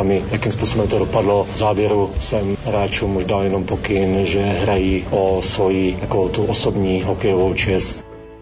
sa mi, akým spôsobom to dopadlo. V závěru jsem hráčům už dal jenom pokyn, že hrají o svoji takovou tu osobní hokejovou čest.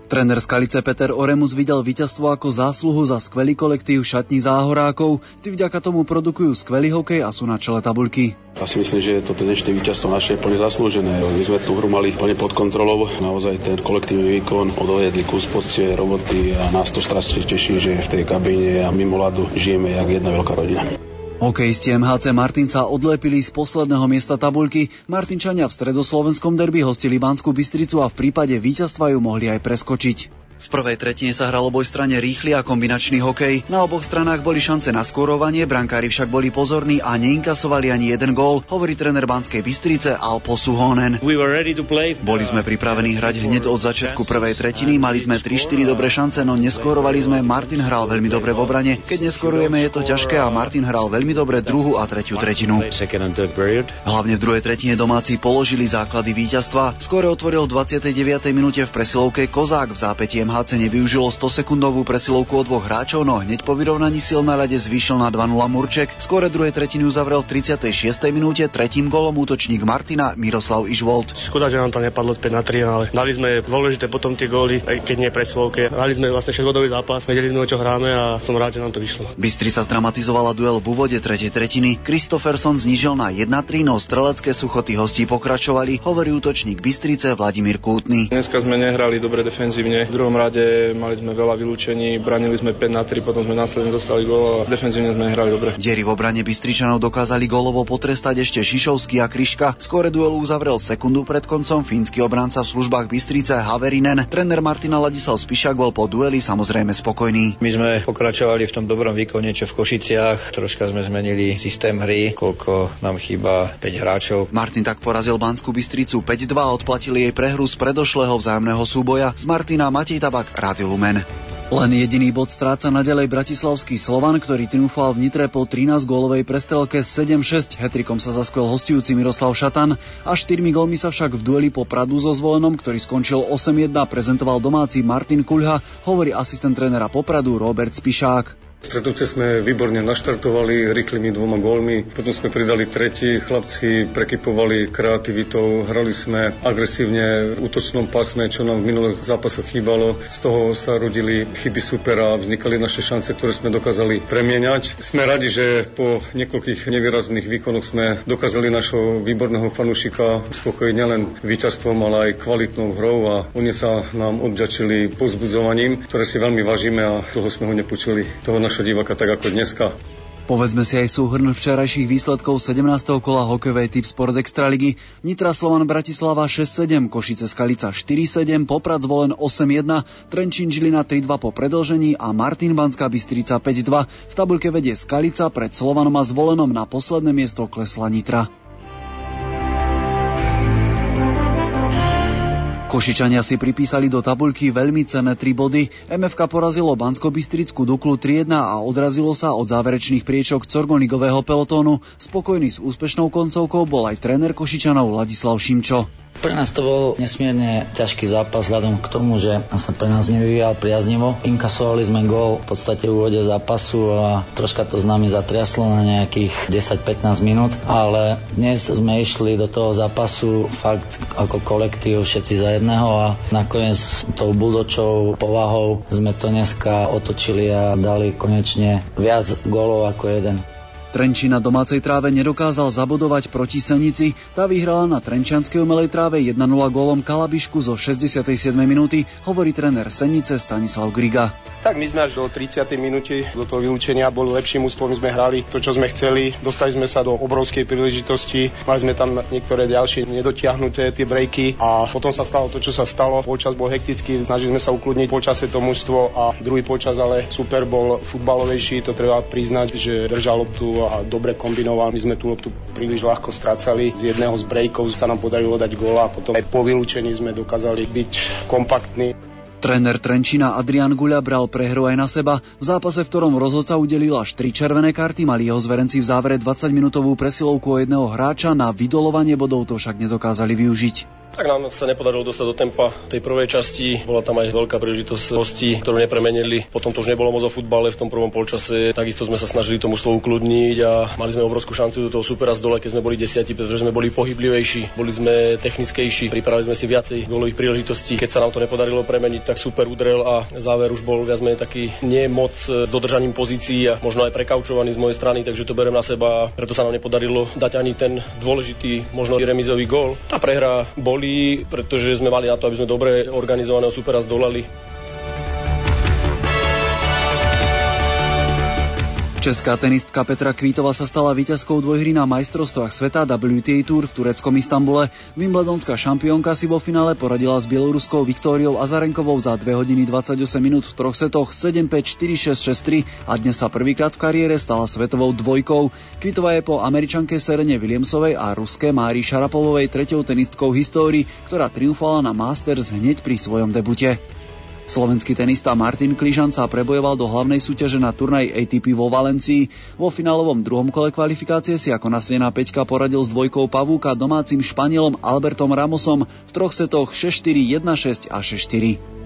Tréner Skalice Peter Oremus videl víťazstvo ako zásluhu za skvelý kolektív šatní záhorákov. Tí vďaka tomu produkujú skvelý hokej a sú na čele tabuľky. Ja si myslím, že toto dnešné víťazstvo naše je plne zaslúžené. My sme tú hru mali plne pod kontrolou. Naozaj ten kolektívny výkon odojedli kus poctie, roboty a nás to strašne teší, že v tej kabíne a mimo ľadu žijeme jak jedna veľká rodina. Hokejisti MHC Martinca odlepili z posledného miesta tabuľky. Martinčania v stredoslovenskom derby hostili Banskú Bystricu a v prípade víťazstva ju mohli aj preskočiť. V prvej tretine sa hral obojstranne rýchly a kombinačný hokej. Na oboch stranách boli šance na skórovanie, brankári však boli pozorní a neinkasovali ani jeden gól, hovorí tréner Banskej Bystrice Alpo Suhonen. Boli sme pripravení hrať hneď od začiatku prvej tretiny, mali sme 3-4 dobré šance, no neskórovali sme. Martin hral veľmi dobre v obrane. Keď neskorujeme, je to ťažké a Martin hral veľmi dobre druhú a tretiu tretinu. Hlavne v druhej tretine domáci položili základy víťazstva. Skore otvoril v 29. minúte v presilovke Kozák v zápätí MHC nevyužilo 100-sekundovú presilovku od dvoch hráčov, no hneď po vyrovnaní sil na rade zvýšil na 2-0 Murček. Skore druhej tretiny uzavrel v 36. minúte tretím golom útočník Martina Miroslav Išvolt. Škoda, že nám to nepadlo 5 na 3, ale dali sme dôležité potom tie góly, aj keď nie presilovke. Dali sme vlastne 6 zápas, vedeli sme, o čo hráme a som rád, že nám to vyšlo. Bystri sa zdramatizovala duel v úvode tretej tretiny. Christopherson znížil na 1-3, no strelecké suchoty hostí pokračovali, hovorí útočník Bystrice Vladimír Kútny. Dneska sme nehrali dobre defenzívne. V druhom rade mali sme veľa vylúčení, branili sme 5 na 3, potom sme následne dostali gól a defenzívne sme hrali dobre. Diery v obrane Bystričanov dokázali golovo potrestať ešte Šišovský a Kryška. Skore duelu uzavrel sekundu pred koncom fínsky obranca v službách Bystrice Haverinen. Tréner Martina Ladislav Spišak bol po dueli samozrejme spokojný. My sme pokračovali v tom dobrom výkone, čo v Košiciach. Troška sme zmenili systém hry, koľko nám chýba 5 hráčov. Martin tak porazil Banskú Bystricu 5-2 a odplatili jej prehru z predošlého vzájomného súboja. Z Martina Matej Tabak, Rádio Lumen. Len jediný bod stráca nadalej bratislavský Slovan, ktorý triumfoval v Nitre po 13-gólovej prestrelke 7-6. Hetrikom sa zaskvel hostujúci Miroslav Šatan a 4 gólmi sa však v dueli po Pradu so zvolenom, ktorý skončil 8-1, prezentoval domáci Martin Kuľha, hovorí asistent trénera Popradu Robert Spišák. Stretnutie sme výborne naštartovali rýchlymi dvoma gólmi, potom sme pridali tretí, chlapci prekypovali kreativitou, hrali sme agresívne v útočnom pásme, čo nám v minulých zápasoch chýbalo. Z toho sa rodili chyby supera, vznikali naše šance, ktoré sme dokázali premieňať. Sme radi, že po niekoľkých nevýrazných výkonoch sme dokázali našho výborného fanúšika uspokojiť nielen víťazstvom, ale aj kvalitnou hrou a oni sa nám odďačili pozbudzovaním, ktoré si veľmi vážime a toho sme ho nepočuli. Toho našho diváka tak ako dneska. Povedzme si aj súhrn včerajších výsledkov 17. kola hokejovej typ Sport Extraligy. Nitra Slovan Bratislava 6-7, Košice Skalica 4-7, Poprad zvolen 8-1, Trenčín Žilina 3-2 po predlžení a Martin Banská Bystrica 5-2. V tabulke vedie Skalica pred Slovanom a zvolenom na posledné miesto klesla Nitra. Košičania si pripísali do tabuľky veľmi cenné 3 body. MFK porazilo bansko bystrickú Duklu 3-1 a odrazilo sa od záverečných priečok Corgonigového pelotónu. Spokojný s úspešnou koncovkou bol aj tréner Košičanov Ladislav Šimčo. Pre nás to bol nesmierne ťažký zápas vzhľadom k tomu, že sa pre nás nevyvíjal priaznivo. Inkasovali sme gól v podstate v úvode zápasu a troška to s nami zatriaslo na nejakých 10-15 minút, ale dnes sme išli do toho zápasu fakt ako kolektív všetci za jedného a nakoniec tou buldočou povahou sme to dneska otočili a dali konečne viac gólov ako jeden. Trenčín na domácej tráve nedokázal zabodovať proti Senici. Tá vyhrala na Trenčianskej umelej tráve 1-0 gólom Kalabišku zo 67. minúty, hovorí tréner Senice Stanislav Griga. Tak my sme až do 30. minúty do toho vylúčenia boli lepším úspom, sme hrali to, čo sme chceli. Dostali sme sa do obrovskej príležitosti, mali sme tam niektoré ďalšie nedotiahnuté tie breaky a potom sa stalo to, čo sa stalo. Počas bol hektický, snažili sme sa ukludniť počasie to mužstvo a druhý počas ale super bol futbalovejší, to treba priznať, že držal a dobre kombinoval. My sme tú loptu príliš ľahko strácali. Z jedného z breakov sa nám podarilo dať góla a potom aj po vylúčení sme dokázali byť kompaktní. Tréner Trenčina Adrian Guľa bral prehru aj na seba. V zápase, v ktorom rozhodca udelil až tri červené karty, mali jeho zverenci v závere 20-minútovú presilovku o jedného hráča, na vydolovanie bodov to však nedokázali využiť. Tak nám sa nepodarilo dostať do tempa tej prvej časti. Bola tam aj veľká príležitosť hostí, ktorú nepremenili. Potom to už nebolo moc o futbale v tom prvom polčase. Takisto sme sa snažili tomu slovu kľudniť a mali sme obrovskú šancu do toho supera z dole, keď sme boli desiati, pretože sme boli pohyblivejší, boli sme technickejší, pripravili sme si viacej golových príležitostí. Keď sa nám to nepodarilo premeniť, tak super udrel a záver už bol viac menej taký nie moc s dodržaním pozícií a možno aj prekaučovaný z mojej strany, takže to berem na seba. Preto sa nám nepodarilo dať ani ten dôležitý, možno remizový gól. Tá prehra boli boli, pretože sme mali na to, aby sme dobre organizovaného supera zdolali. Česká tenistka Petra Kvítova sa stala víťazkou dvojhry na majstrovstvách sveta WTA Tour v tureckom Istambule. Wimbledonská šampiónka si vo finále poradila s bieloruskou Viktóriou Azarenkovou za 2 hodiny 28 minút v troch setoch 7-5, 4-6, 6-3 a dnes sa prvýkrát v kariére stala svetovou dvojkou. Kvítova je po američanke Serene Williamsovej a ruské Mári Šarapovovej tretou tenistkou histórii, ktorá triumfovala na Masters hneď pri svojom debute. Slovenský tenista Martin Kližan sa prebojoval do hlavnej súťaže na turnaj ATP vo Valencii. Vo finálovom druhom kole kvalifikácie si ako nasledená peťka poradil s dvojkou Pavúka domácim Španielom Albertom Ramosom v troch setoch 6-4, 1-6 a 6-4.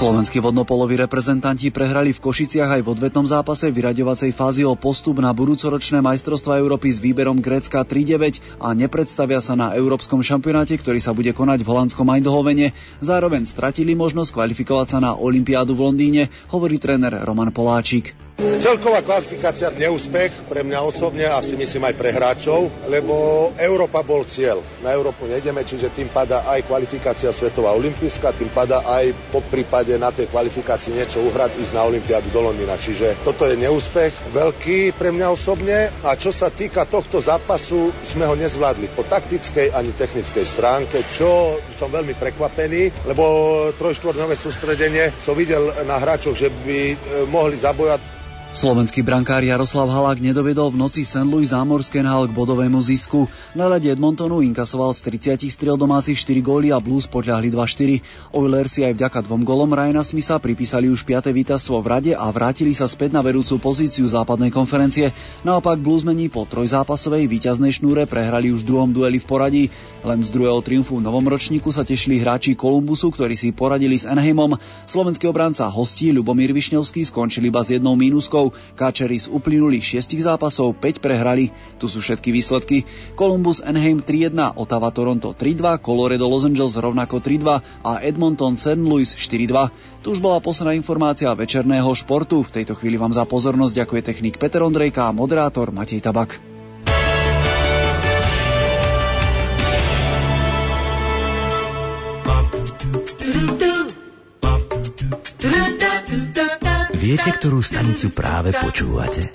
Slovenskí vodnopoloví reprezentanti prehrali v Košiciach aj v odvetnom zápase vyraďovacej fázy o postup na budúcoročné majstrovstva Európy s výberom Grécka 3-9 a nepredstavia sa na Európskom šampionáte, ktorý sa bude konať v holandskom Eindhovene. Zároveň stratili možnosť kvalifikovať sa na Olympiádu v Londýne, hovorí tréner Roman Poláčik. Celková kvalifikácia neúspech pre mňa osobne a si myslím aj pre hráčov, lebo Európa bol cieľ. Na Európu nejdeme, čiže tým pada aj kvalifikácia Svetová olimpijská, tým pada aj po prípade na tej kvalifikácii niečo uhrať, ísť na Olympiádu do Londýna. Čiže toto je neúspech veľký pre mňa osobne a čo sa týka tohto zápasu, sme ho nezvládli po taktickej ani technickej stránke, čo som veľmi prekvapený, lebo trojštvornové sústredenie som videl na hráčoch, že by e, mohli zabojať Slovenský brankár Jaroslav Halák nedovedol v noci St. Louis zámorské nahal k bodovému zisku. Na rade Edmontonu inkasoval z 30 striel domácich 4 góly a Blues podľahli 2-4. Oilers si aj vďaka dvom golom Ryana Smitha pripísali už 5. víťazstvo v rade a vrátili sa späť na vedúcu pozíciu západnej konferencie. Naopak Bluesmeni po trojzápasovej víťaznej šnúre prehrali už v druhom dueli v poradí. Len z druhého triumfu v novom ročníku sa tešili hráči Kolumbusu, ktorí si poradili s Anaheimom. Slovenský obranca hostí Lubomír Višňovský skončil iba s jednou mínuskou výsledkov. Káčeri z uplynulých šiestich zápasov 5 prehrali. Tu sú všetky výsledky. Columbus Anaheim 3-1, Ottawa Toronto 3-2, Colorado Los Angeles rovnako 3-2 a Edmonton St. Louis 4-2. Tu už bola posledná informácia večerného športu. V tejto chvíli vám za pozornosť ďakuje technik Peter Ondrejka a moderátor Matej Tabak. Viete, ktorú stanicu práve počúvate?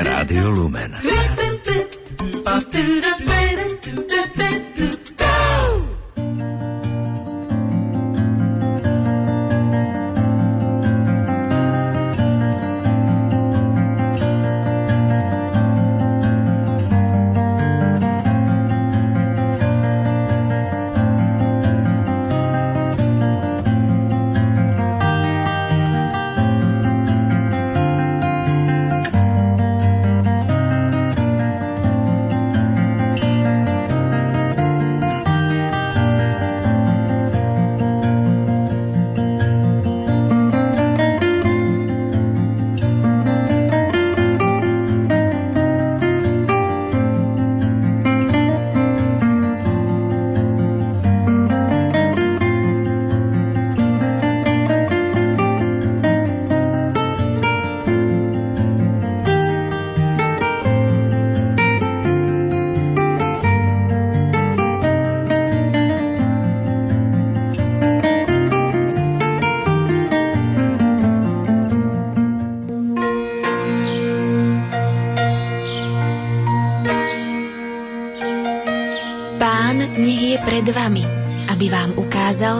Rádio Lumen.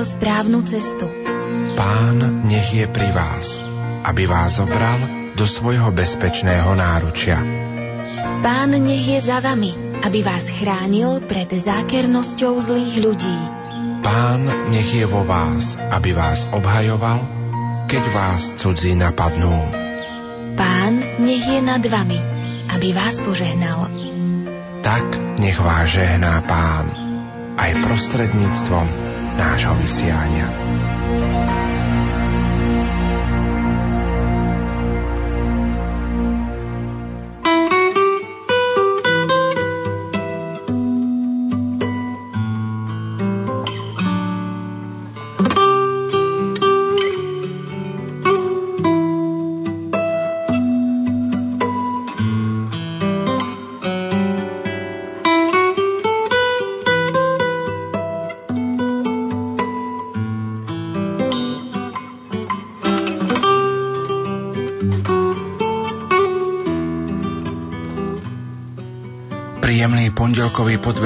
Správnu cestu. Pán nech je pri vás, aby vás zobral do svojho bezpečného náručia. Pán nech je za vami, aby vás chránil pred zákernosťou zlých ľudí. Pán nech je vo vás, aby vás obhajoval, keď vás cudzí napadnú. Pán nech je nad vami, aby vás požehnal. Tak nech vás žehná Pán aj prostredníctvom nášho vysiania.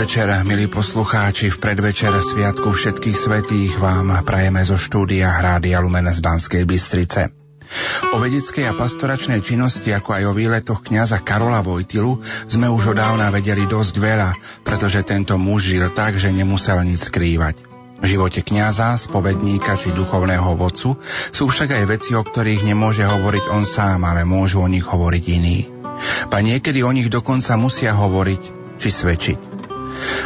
Podvečer, milí poslucháči, v predvečer Sviatku všetkých svetých vám prajeme zo štúdia Hrádia Lumen z Banskej Bystrice. O vedeckej a pastoračnej činnosti, ako aj o výletoch kňaza Karola Vojtilu, sme už odávna vedeli dosť veľa, pretože tento muž žil tak, že nemusel nič skrývať. V živote kňaza, spovedníka či duchovného vodcu sú však aj veci, o ktorých nemôže hovoriť on sám, ale môžu o nich hovoriť iní. Pa niekedy o nich dokonca musia hovoriť či svedčiť.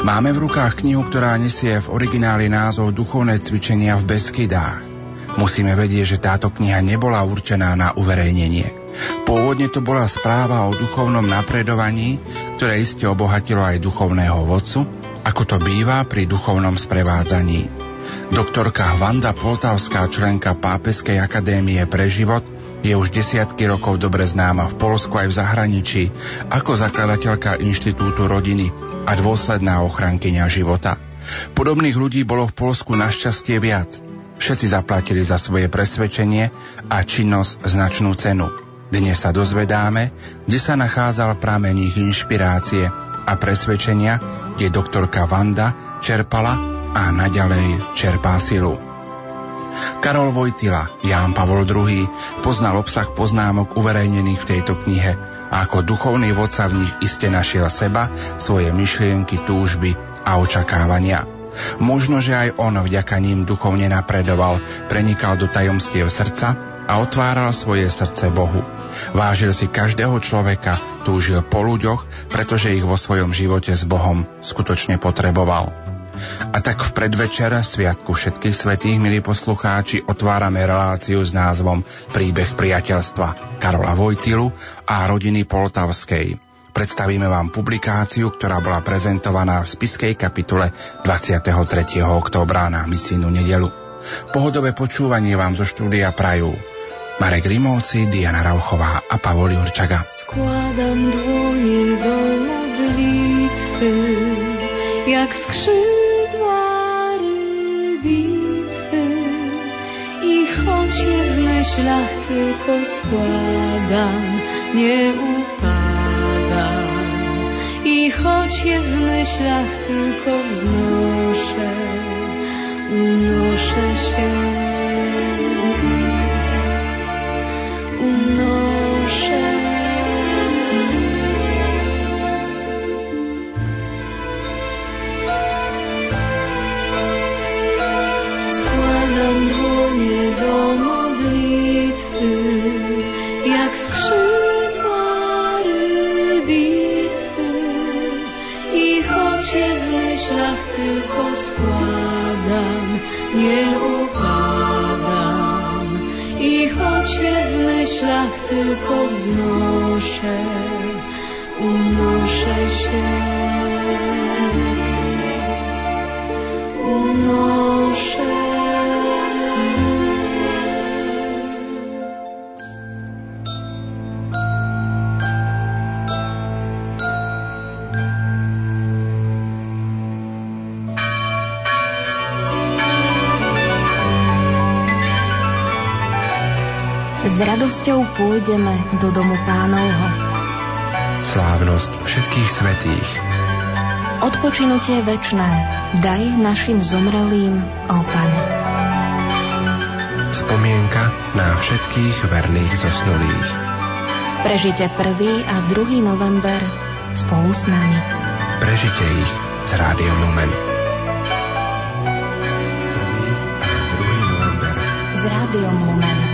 Máme v rukách knihu, ktorá nesie v origináli názov Duchovné cvičenia v Beskydách. Musíme vedieť, že táto kniha nebola určená na uverejnenie. Pôvodne to bola správa o duchovnom napredovaní, ktoré iste obohatilo aj duchovného vodcu, ako to býva pri duchovnom sprevádzaní. Doktorka Vanda Poltavská, členka Pápeskej akadémie pre život, je už desiatky rokov dobre známa v Polsku aj v zahraničí ako zakladateľka Inštitútu rodiny a dôsledná ochrankyňa života. Podobných ľudí bolo v Polsku našťastie viac. Všetci zaplatili za svoje presvedčenie a činnosť značnú cenu. Dnes sa dozvedáme, kde sa nachádzal prameň ich inšpirácie a presvedčenia, kde doktorka Vanda čerpala a naďalej čerpá silu. Karol Vojtila, Ján Pavol II, poznal obsah poznámok uverejnených v tejto knihe a ako duchovný vodca v nich iste našiel seba, svoje myšlienky, túžby a očakávania. Možno, že aj on vďaka ním duchovne napredoval, prenikal do tajomstiev srdca a otváral svoje srdce Bohu. Vážil si každého človeka, túžil po ľuďoch, pretože ich vo svojom živote s Bohom skutočne potreboval. A tak v predvečer Sviatku všetkých svetých, milí poslucháči, otvárame reláciu s názvom Príbeh priateľstva Karola Vojtilu a rodiny Poltavskej. Predstavíme vám publikáciu, ktorá bola prezentovaná v spiskej kapitule 23. októbra na misijnú nedelu. Pohodové počúvanie vám zo štúdia Prajú Marek Rimovci, Diana Rauchová a Pavol Jurčaga. Składam dłonie do modlitwy, jak skrzydła je w myślach tylko składam, nie upadam. I choć je w myślach tylko wznoszę, unoszę się. Tylko wznoszę, radosťou pôjdeme do domu pánovho. Slávnosť všetkých svetých. Odpočinutie večné daj našim zomrelým, ó Pane. Spomienka na všetkých verných zosnulých. Prežite 1. a 2. november spolu s nami. Prežite ich s Rádiom Lumen. 1. a 2. november s Rádiom Lumen.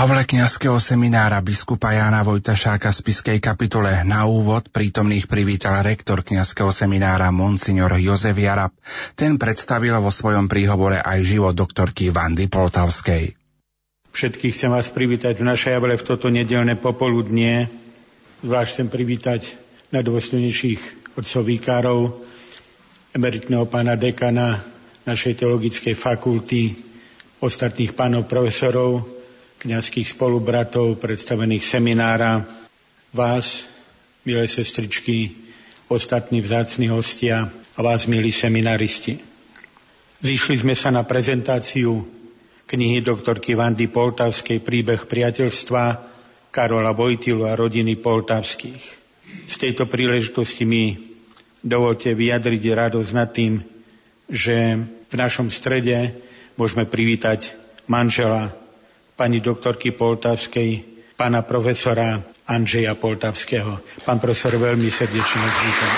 Pavle kňazského seminára biskupa Jána Vojtašáka z Piskej kapitole na úvod prítomných privítal rektor kňazského seminára Monsignor Jozef Jarab. Ten predstavil vo svojom príhovore aj život doktorky Vandy Poltavskej. Všetkých chcem vás privítať v našej javle v toto nedelné popoludnie. Zvlášť chcem privítať najdôstojnejších otcov vikárov, emeritného pána dekana našej teologickej fakulty, ostatných pánov profesorov, kňazských spolubratov, predstavených seminára, vás, milé sestričky, ostatní vzácni hostia a vás, milí seminaristi. Zišli sme sa na prezentáciu knihy doktorky Vandy Poltavskej Príbeh priateľstva Karola Vojtilu a rodiny Poltavských. Z tejto príležitosti mi dovolte vyjadriť radosť nad tým, že v našom strede môžeme privítať manžela pani doktorky Poltavskej, pána profesora Andžeja Poltavského. Pán profesor, veľmi srdečne vítam.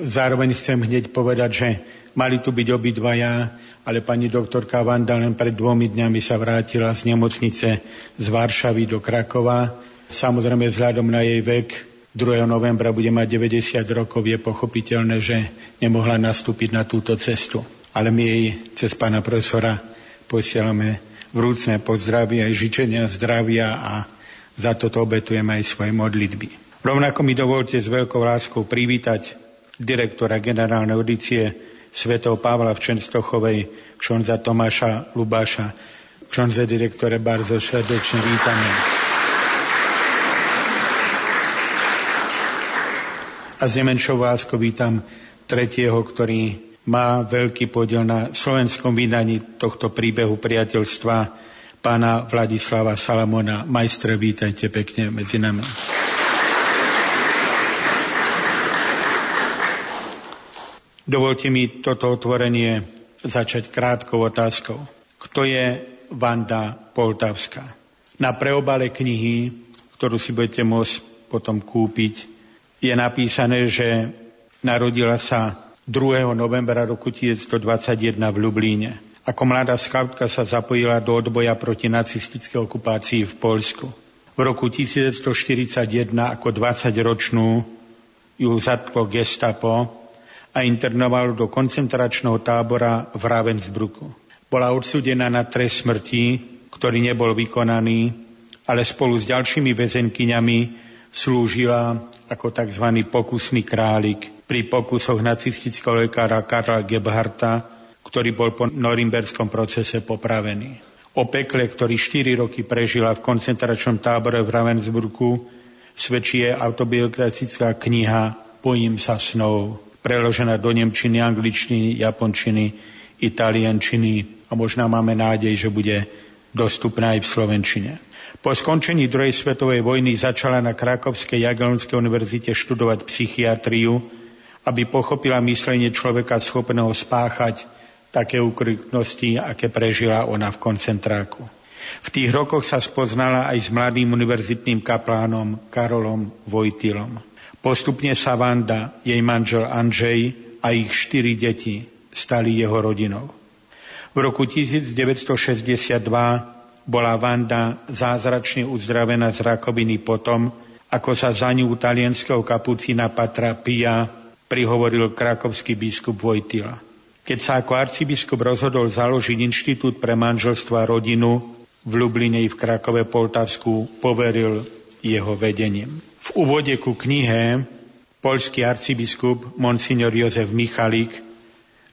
Zároveň chcem hneď povedať, že mali tu byť obidvaja, ale pani doktorka Vanda len pred dvomi dňami sa vrátila z nemocnice z Varšavy do Krakova. Samozrejme, vzhľadom na jej vek 2. novembra bude mať 90 rokov, je pochopiteľné, že nemohla nastúpiť na túto cestu. Ale my jej cez pána profesora posielame vrúcne pozdravy aj žičenia zdravia a za toto obetujeme aj svoje modlitby. Rovnako mi dovolte s veľkou láskou privítať direktora generálnej audície svätého Pavla v Čenstochovej, kšonza Tomáša Lubáša. Kšonze direktore, bardzo srdečne vítame. A s nemenšou láskou vítam tretieho, ktorý má veľký podiel na slovenskom vydaní tohto príbehu priateľstva pána Vladislava Salamona. Majstre, vítajte pekne medzi nami. Dovolte mi toto otvorenie začať krátkou otázkou. Kto je Vanda Poltavská? Na preobale knihy, ktorú si budete môcť potom kúpiť, je napísané, že narodila sa 2. novembra roku 1921 v Lublíne. Ako mladá skautka sa zapojila do odboja proti nacistickej okupácii v Polsku. V roku 1941 ako 20-ročnú ju zatklo gestapo a internovalo do koncentračného tábora v Ravensbrücku. Bola odsudená na trest smrti, ktorý nebol vykonaný, ale spolu s ďalšími väzenkyňami slúžila ako tzv. pokusný králik pri pokusoch nacistického lekára Karla Gebharta, ktorý bol po norimberskom procese popravený. O pekle, ktorý 4 roky prežila v koncentračnom tábore v Ravensburgu, svedčí autobiografická kniha Bojím sa snov, preložená do nemčiny, angličtiny, japončiny, italiančiny a možná máme nádej, že bude dostupná aj v slovenčine. Po skončení druhej svetovej vojny začala na Krakovskej Jagelonskej univerzite študovať psychiatriu, aby pochopila myslenie človeka schopného spáchať také ukryknosti, aké prežila ona v koncentráku. V tých rokoch sa spoznala aj s mladým univerzitným kaplánom Karolom Vojtilom. Postupne sa Vanda, jej manžel Andrzej a ich štyri deti stali jeho rodinou. V roku 1962 bola Vanda zázračne uzdravená z rakoviny potom, ako sa za ňu talianského kapucína Patra Pia prihovoril krakovský biskup Vojtila. Keď sa ako arcibiskup rozhodol založiť inštitút pre manželstvo a rodinu v Lubline i v Krakove Poltavsku, poveril jeho vedením. V úvode ku knihe polský arcibiskup Monsignor Jozef Michalik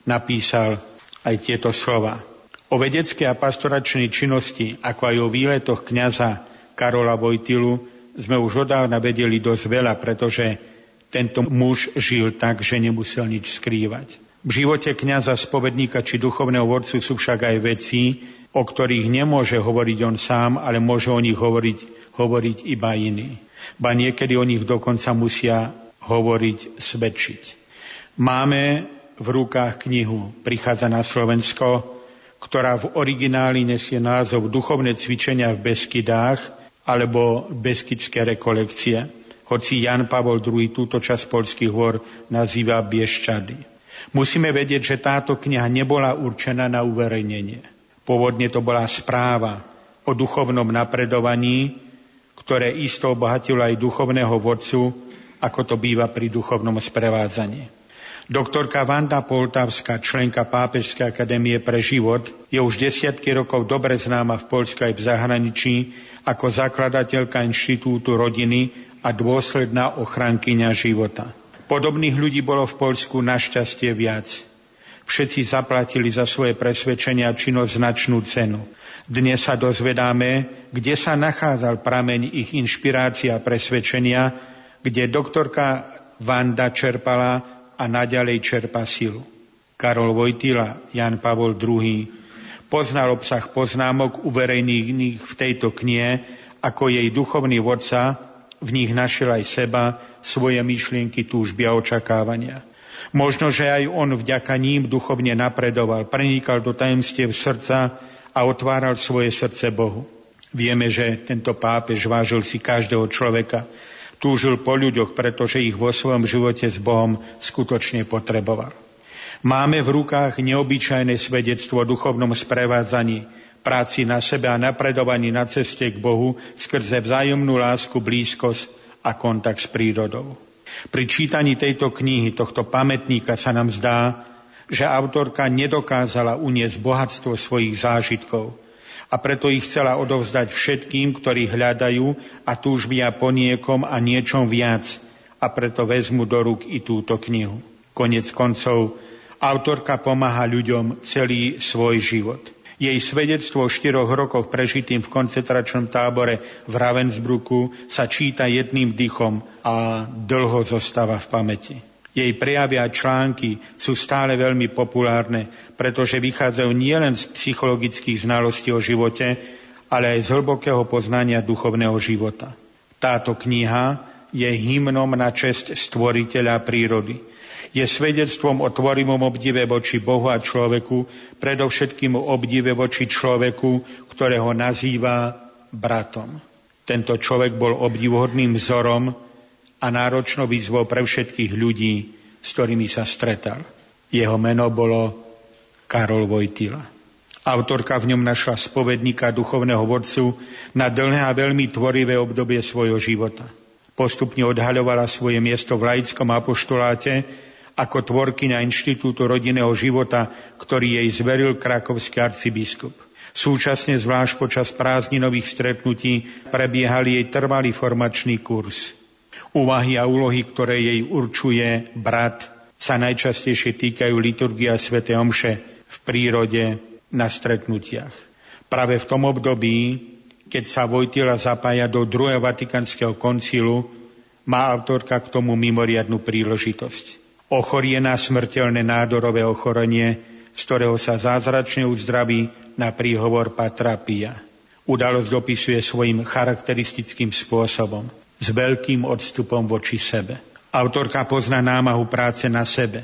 napísal aj tieto slova. O vedeckej a pastoračnej činnosti, ako aj o výletoch kňaza Karola Vojtilu sme už odávna vedeli dosť veľa, pretože tento muž žil tak, že nemusel nič skrývať. V živote kňaza, spovedníka či duchovného vodcu sú však aj veci, o ktorých nemôže hovoriť on sám, ale môže o nich hovoriť, hovoriť iba iný. Ba niekedy o nich dokonca musia hovoriť, svedčiť. Máme v rukách knihu Prichádza na Slovensko ktorá v origináli nesie názov Duchovné cvičenia v Beskydách alebo Beskydské rekolekcie. hoci Jan Pavol II túto časť polských hôr nazýva Bieščady. Musíme vedieť, že táto kniha nebola určená na uverejnenie. Pôvodne to bola správa o duchovnom napredovaní, ktoré isto obohatilo aj duchovného vodcu, ako to býva pri duchovnom sprevádzaní. Doktorka Vanda Poltavská, členka Pápežskej akadémie pre život, je už desiatky rokov dobre známa v Polsku aj v zahraničí ako zakladateľka Inštitútu rodiny a dôsledná ochrankyňa života. Podobných ľudí bolo v Polsku našťastie viac. Všetci zaplatili za svoje presvedčenia činnosť značnú cenu. Dnes sa dozvedáme, kde sa nachádzal prameň ich inšpirácia a presvedčenia, kde doktorka Vanda čerpala a naďalej čerpa silu. Karol Vojtila, Jan Pavol II, poznal obsah poznámok uverejnených v tejto knihe, ako jej duchovný vodca v nich našiel aj seba, svoje myšlienky, túžby a očakávania. Možno, že aj on vďaka ním duchovne napredoval, prenikal do tajemstiev srdca a otváral svoje srdce Bohu. Vieme, že tento pápež vážil si každého človeka, Túžil po ľuďoch, pretože ich vo svojom živote s Bohom skutočne potreboval. Máme v rukách neobyčajné svedectvo o duchovnom sprevádzaní, práci na sebe a napredovaní na ceste k Bohu skrze vzájomnú lásku, blízkosť a kontakt s prírodou. Pri čítaní tejto knihy, tohto pamätníka sa nám zdá, že autorka nedokázala uniesť bohatstvo svojich zážitkov – a preto ich chcela odovzdať všetkým, ktorí hľadajú a túžbia po niekom a niečom viac a preto vezmu do rúk i túto knihu. Konec koncov, autorka pomáha ľuďom celý svoj život. Jej svedectvo o štyroch rokoch prežitým v koncentračnom tábore v Ravensbruku sa číta jedným dychom a dlho zostáva v pamäti. Jej prejavy a články sú stále veľmi populárne, pretože vychádzajú nielen z psychologických znalostí o živote, ale aj z hlbokého poznania duchovného života. Táto kniha je hymnom na česť stvoriteľa prírody. Je svedectvom o tvorivom obdive voči Bohu a človeku, predovšetkým o obdive voči človeku, ktorého nazýva bratom. Tento človek bol obdivuhodným vzorom a náročnou výzvou pre všetkých ľudí, s ktorými sa stretal. Jeho meno bolo Karol Vojtila. Autorka v ňom našla spovedníka duchovného vodcu na dlhé a veľmi tvorivé obdobie svojho života. Postupne odhaľovala svoje miesto v laickom apoštoláte ako tvorkyňa Inštitútu rodinného života, ktorý jej zveril krakovský arcibiskup. Súčasne zvlášť počas prázdninových stretnutí prebiehali jej trvalý formačný kurz. Úvahy a úlohy, ktoré jej určuje brat, sa najčastejšie týkajú liturgia Sv. Omše v prírode na stretnutiach. Práve v tom období, keď sa Vojtila zapája do druhého Vatikánskeho koncilu, má autorka k tomu mimoriadnú príležitosť. Ochorie na smrteľné nádorové ochorenie, z ktorého sa zázračne uzdraví na príhovor Patra Pia. Udalosť opisuje svojim charakteristickým spôsobom s veľkým odstupom voči sebe. Autorka pozná námahu práce na sebe.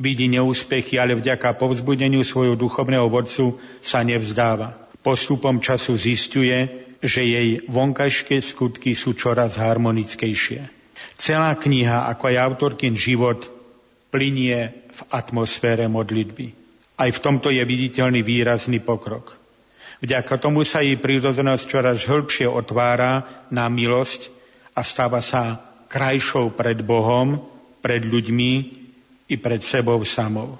Vidí neúspechy, ale vďaka povzbudeniu svojho duchovného vodcu sa nevzdáva. Postupom času zistuje, že jej vonkajšie skutky sú čoraz harmonickejšie. Celá kniha, ako aj autorkin život, plinie v atmosfére modlitby. Aj v tomto je viditeľný výrazný pokrok. Vďaka tomu sa jej prírodzenosť čoraz hĺbšie otvára na milosť a stáva sa krajšou pred Bohom, pred ľuďmi i pred sebou samou.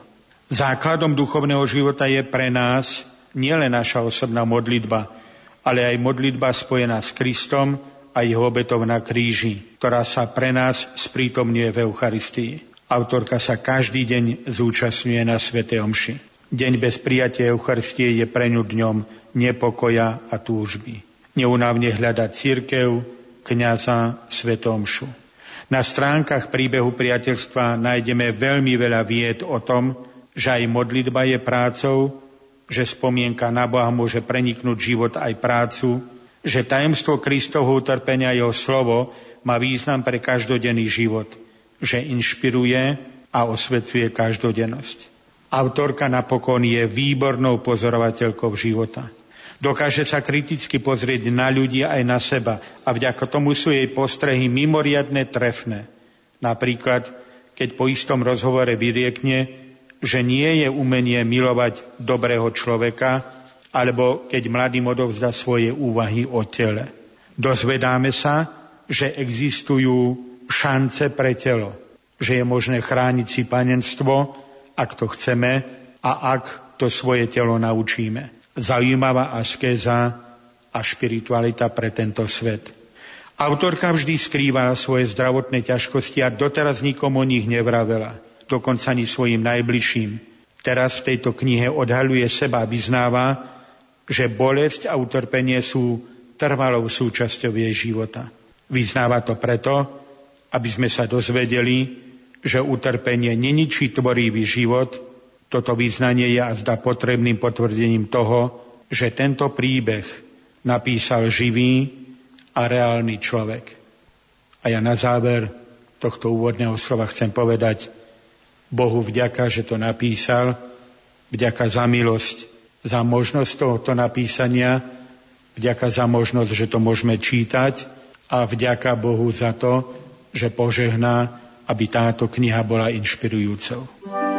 Základom duchovného života je pre nás nielen naša osobná modlitba, ale aj modlitba spojená s Kristom a jeho obetov na kríži, ktorá sa pre nás sprítomňuje v Eucharistii. Autorka sa každý deň zúčastňuje na Svete Omši. Deň bez prijatia Eucharistie je pre ňu dňom nepokoja a túžby. Neunávne hľadať církev, kniaza Svetomšu. Na stránkach príbehu priateľstva nájdeme veľmi veľa vied o tom, že aj modlitba je prácou, že spomienka na Boha môže preniknúť život aj prácu, že tajemstvo Kristovho utrpenia jeho slovo má význam pre každodenný život, že inšpiruje a osvecuje každodennosť. Autorka napokon je výbornou pozorovateľkou života. Dokáže sa kriticky pozrieť na ľudí aj na seba a vďaka tomu sú jej postrehy mimoriadne trefné. Napríklad, keď po istom rozhovore vyriekne, že nie je umenie milovať dobrého človeka, alebo keď mladým odovzdá svoje úvahy o tele. Dozvedáme sa, že existujú šance pre telo, že je možné chrániť si panenstvo, ak to chceme a ak to svoje telo naučíme zaujímavá askéza a špiritualita pre tento svet. Autorka vždy skrývala svoje zdravotné ťažkosti a doteraz nikomu o nich nevravela, dokonca ani svojim najbližším. Teraz v tejto knihe odhaluje seba a vyznáva, že bolesť a utrpenie sú trvalou súčasťou jej života. Vyznáva to preto, aby sme sa dozvedeli, že utrpenie neničí tvorivý život, toto význanie je azda potrebným potvrdením toho, že tento príbeh napísal živý a reálny človek. A ja na záver tohto úvodného slova chcem povedať Bohu vďaka, že to napísal, vďaka za milosť, za možnosť tohoto napísania, vďaka za možnosť, že to môžeme čítať a vďaka Bohu za to, že požehná, aby táto kniha bola inšpirujúcou.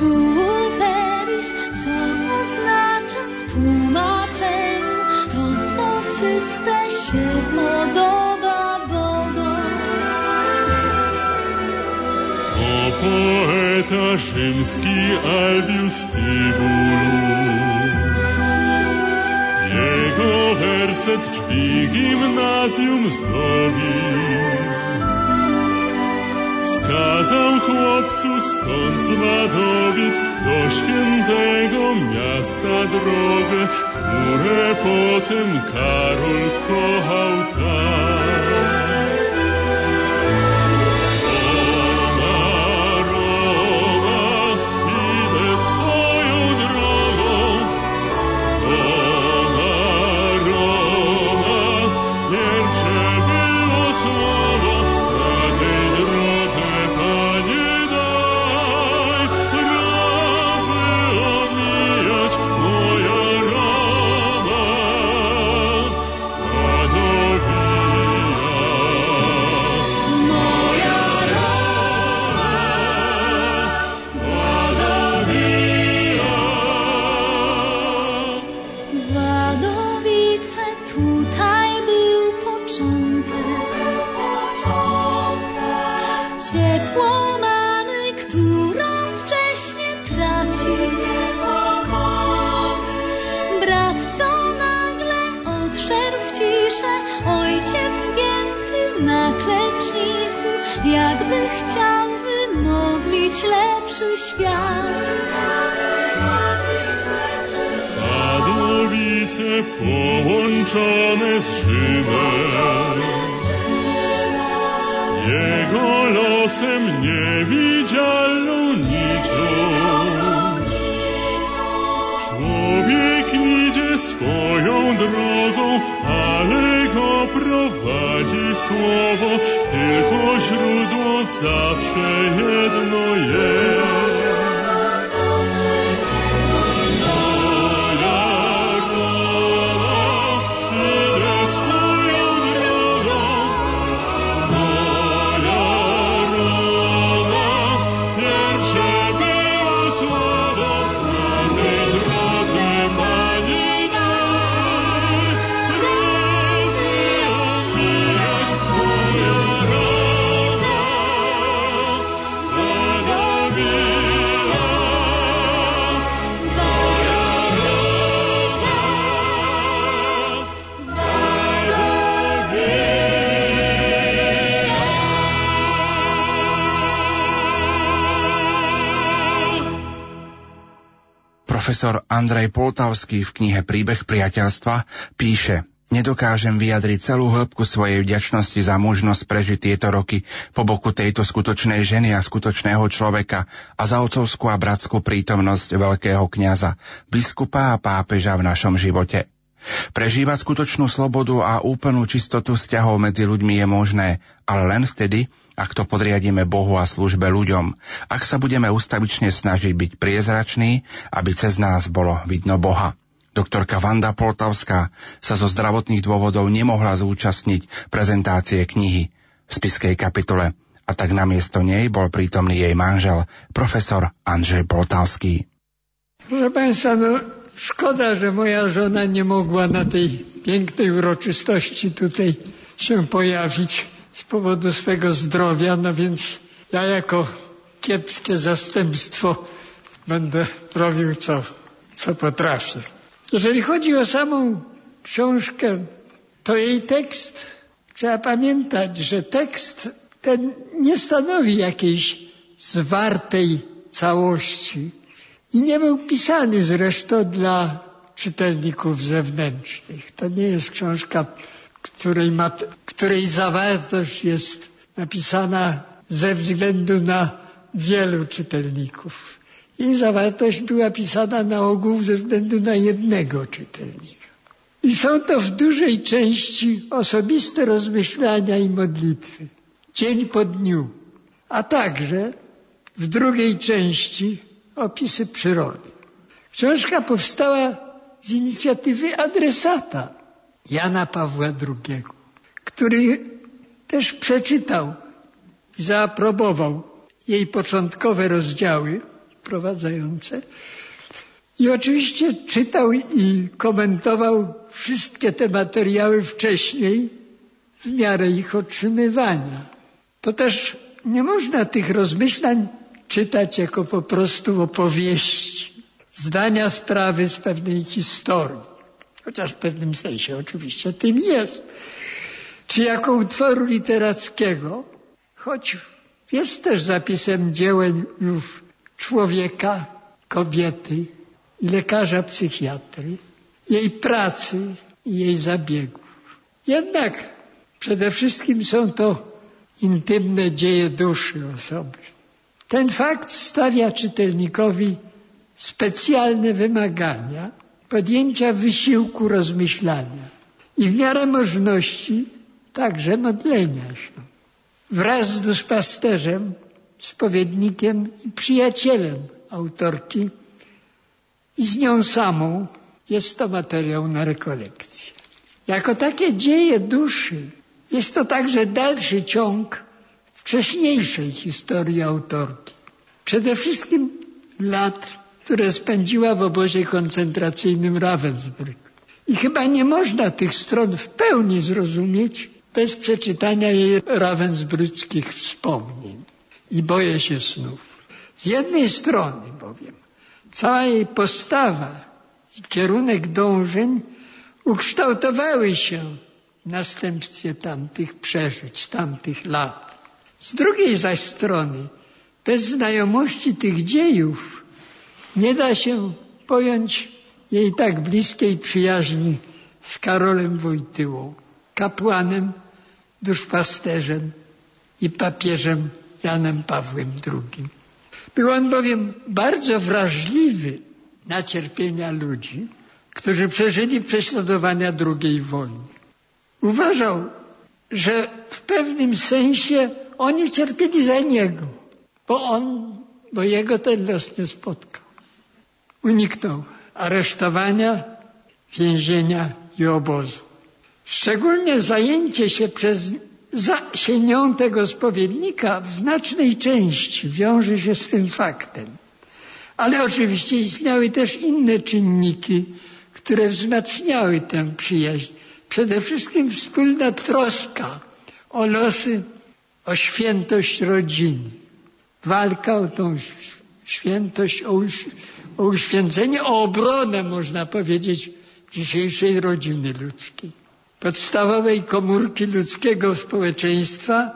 superów, co oznacza w tłumaczeniu to, co czyste się podoba Bogu. O poeta rzymski Albius Tibulus, jego werset drzwi gimnazjum zdobił. Wskazał chłopcu stąd z Wadowic do świętego miasta drogę, które potem Karol kochał tak. Go prowadzi słowo, tylko źródło zawsze jedno jest. Profesor Andrej Poltavský v knihe Príbeh priateľstva píše Nedokážem vyjadriť celú hĺbku svojej vďačnosti za možnosť prežiť tieto roky po boku tejto skutočnej ženy a skutočného človeka a za otcovskú a bratskú prítomnosť veľkého kňaza, biskupa a pápeža v našom živote. Prežívať skutočnú slobodu a úplnú čistotu vzťahov medzi ľuďmi je možné, ale len vtedy, ak to podriadíme Bohu a službe ľuďom, ak sa budeme ustavične snažiť byť priezrační, aby cez nás bolo vidno Boha. Doktorka Vanda Poltavská sa zo zdravotných dôvodov nemohla zúčastniť prezentácie knihy v spiskej kapitole a tak namiesto nej bol prítomný jej manžel, profesor Andrzej Poltavský. Proszę Państwa, no szkoda, że moja żona nie mogła na tej pięknej uroczystości tutaj się pojawić z powodu swego zdrowia, no więc ja jako kiepskie zastępstwo będę robił co, co potrafię. Jeżeli chodzi o samą książkę, to jej tekst, trzeba pamiętać, że tekst ten nie stanowi jakiejś zwartej całości i nie był pisany zresztą dla czytelników zewnętrznych. To nie jest książka której, której zawartość jest napisana ze względu na wielu czytelników. Jej zawartość była pisana na ogół ze względu na jednego czytelnika. I są to w dużej części osobiste rozmyślania i modlitwy, dzień po dniu, a także w drugiej części opisy przyrody. Książka powstała z inicjatywy adresata, Jana Pawła II, który też przeczytał i zaaprobował jej początkowe rozdziały wprowadzające i oczywiście czytał i komentował wszystkie te materiały wcześniej w miarę ich otrzymywania. To też nie można tych rozmyślań czytać jako po prostu opowieści, zdania sprawy z pewnej historii chociaż w pewnym sensie oczywiście tym jest, czy jako utworu literackiego, choć jest też zapisem dzieł człowieka, kobiety i lekarza psychiatry, jej pracy i jej zabiegów. Jednak przede wszystkim są to intymne dzieje duszy osoby. Ten fakt stawia czytelnikowi specjalne wymagania, podjęcia wysiłku rozmyślania i w miarę możliwości także modlenia się. Wraz z duszpasterzem, spowiednikiem i przyjacielem autorki i z nią samą jest to materiał na rekolekcję. Jako takie dzieje duszy jest to także dalszy ciąg wcześniejszej historii autorki. Przede wszystkim lat które spędziła w obozie koncentracyjnym Ravensbrück. I chyba nie można tych stron w pełni zrozumieć bez przeczytania jej ravensbrückich wspomnień. I boję się snów. Z jednej strony bowiem cała jej postawa i kierunek dążeń ukształtowały się w następstwie tamtych przeżyć, tamtych lat. Z drugiej zaś strony, bez znajomości tych dziejów, nie da się pojąć jej tak bliskiej przyjaźni z Karolem Wojtyłą, kapłanem, duszpasterzem i papieżem Janem Pawłem II. Był on bowiem bardzo wrażliwy na cierpienia ludzi, którzy przeżyli prześladowania II wojny. Uważał, że w pewnym sensie oni cierpieli za niego, bo on, bo jego ten los nie spotkał. Uniknął aresztowania, więzienia i obozu. Szczególnie zajęcie się przez zasienią tego spowiednika w znacznej części wiąże się z tym faktem. Ale oczywiście istniały też inne czynniki, które wzmacniały tę przyjaźń. Przede wszystkim wspólna troska o losy, o świętość rodziny. Walka o tą świętość, o, o uświęcenie, o obronę, można powiedzieć, dzisiejszej rodziny ludzkiej. Podstawowej komórki ludzkiego społeczeństwa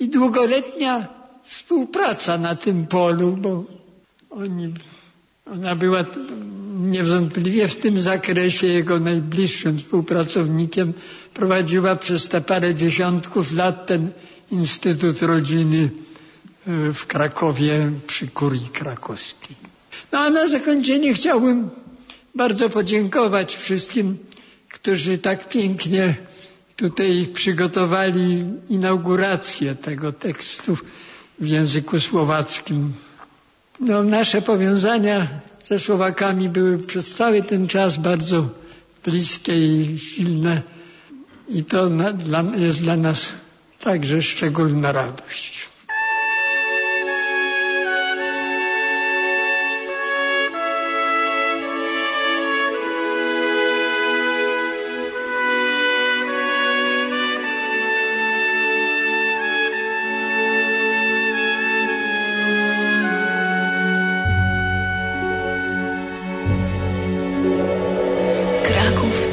i długoletnia współpraca na tym polu, bo oni, ona była niewątpliwie w tym zakresie jego najbliższym współpracownikiem. Prowadziła przez te parę dziesiątków lat ten Instytut Rodziny e, w Krakowie przy kurii krakowskiej. No a na zakończenie chciałbym bardzo podziękować wszystkim, którzy tak pięknie tutaj przygotowali inaugurację tego tekstu w języku słowackim. No, nasze powiązania ze Słowakami były przez cały ten czas bardzo bliskie i silne i to na, dla, jest dla nas także szczególna radość.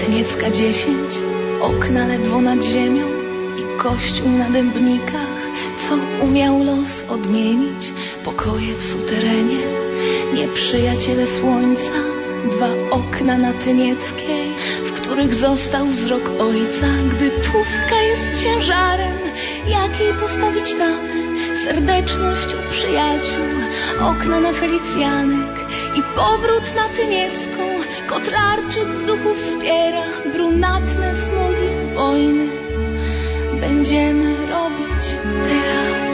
Tyniecka dziesięć, okna ledwo nad ziemią kościół na dębnikach, co umiał los odmienić, pokoje w suterenie, nieprzyjaciele słońca, dwa okna na Tynieckiej, w których został wzrok ojca, gdy pustka jest ciężarem, jakiej postawić tamę, serdeczność u przyjaciół, okna na Felicjanek i powrót na Tyniecką, Kotlarczyk w duchu wspiera brunatne smogi wojny. Będziemy robić teatr.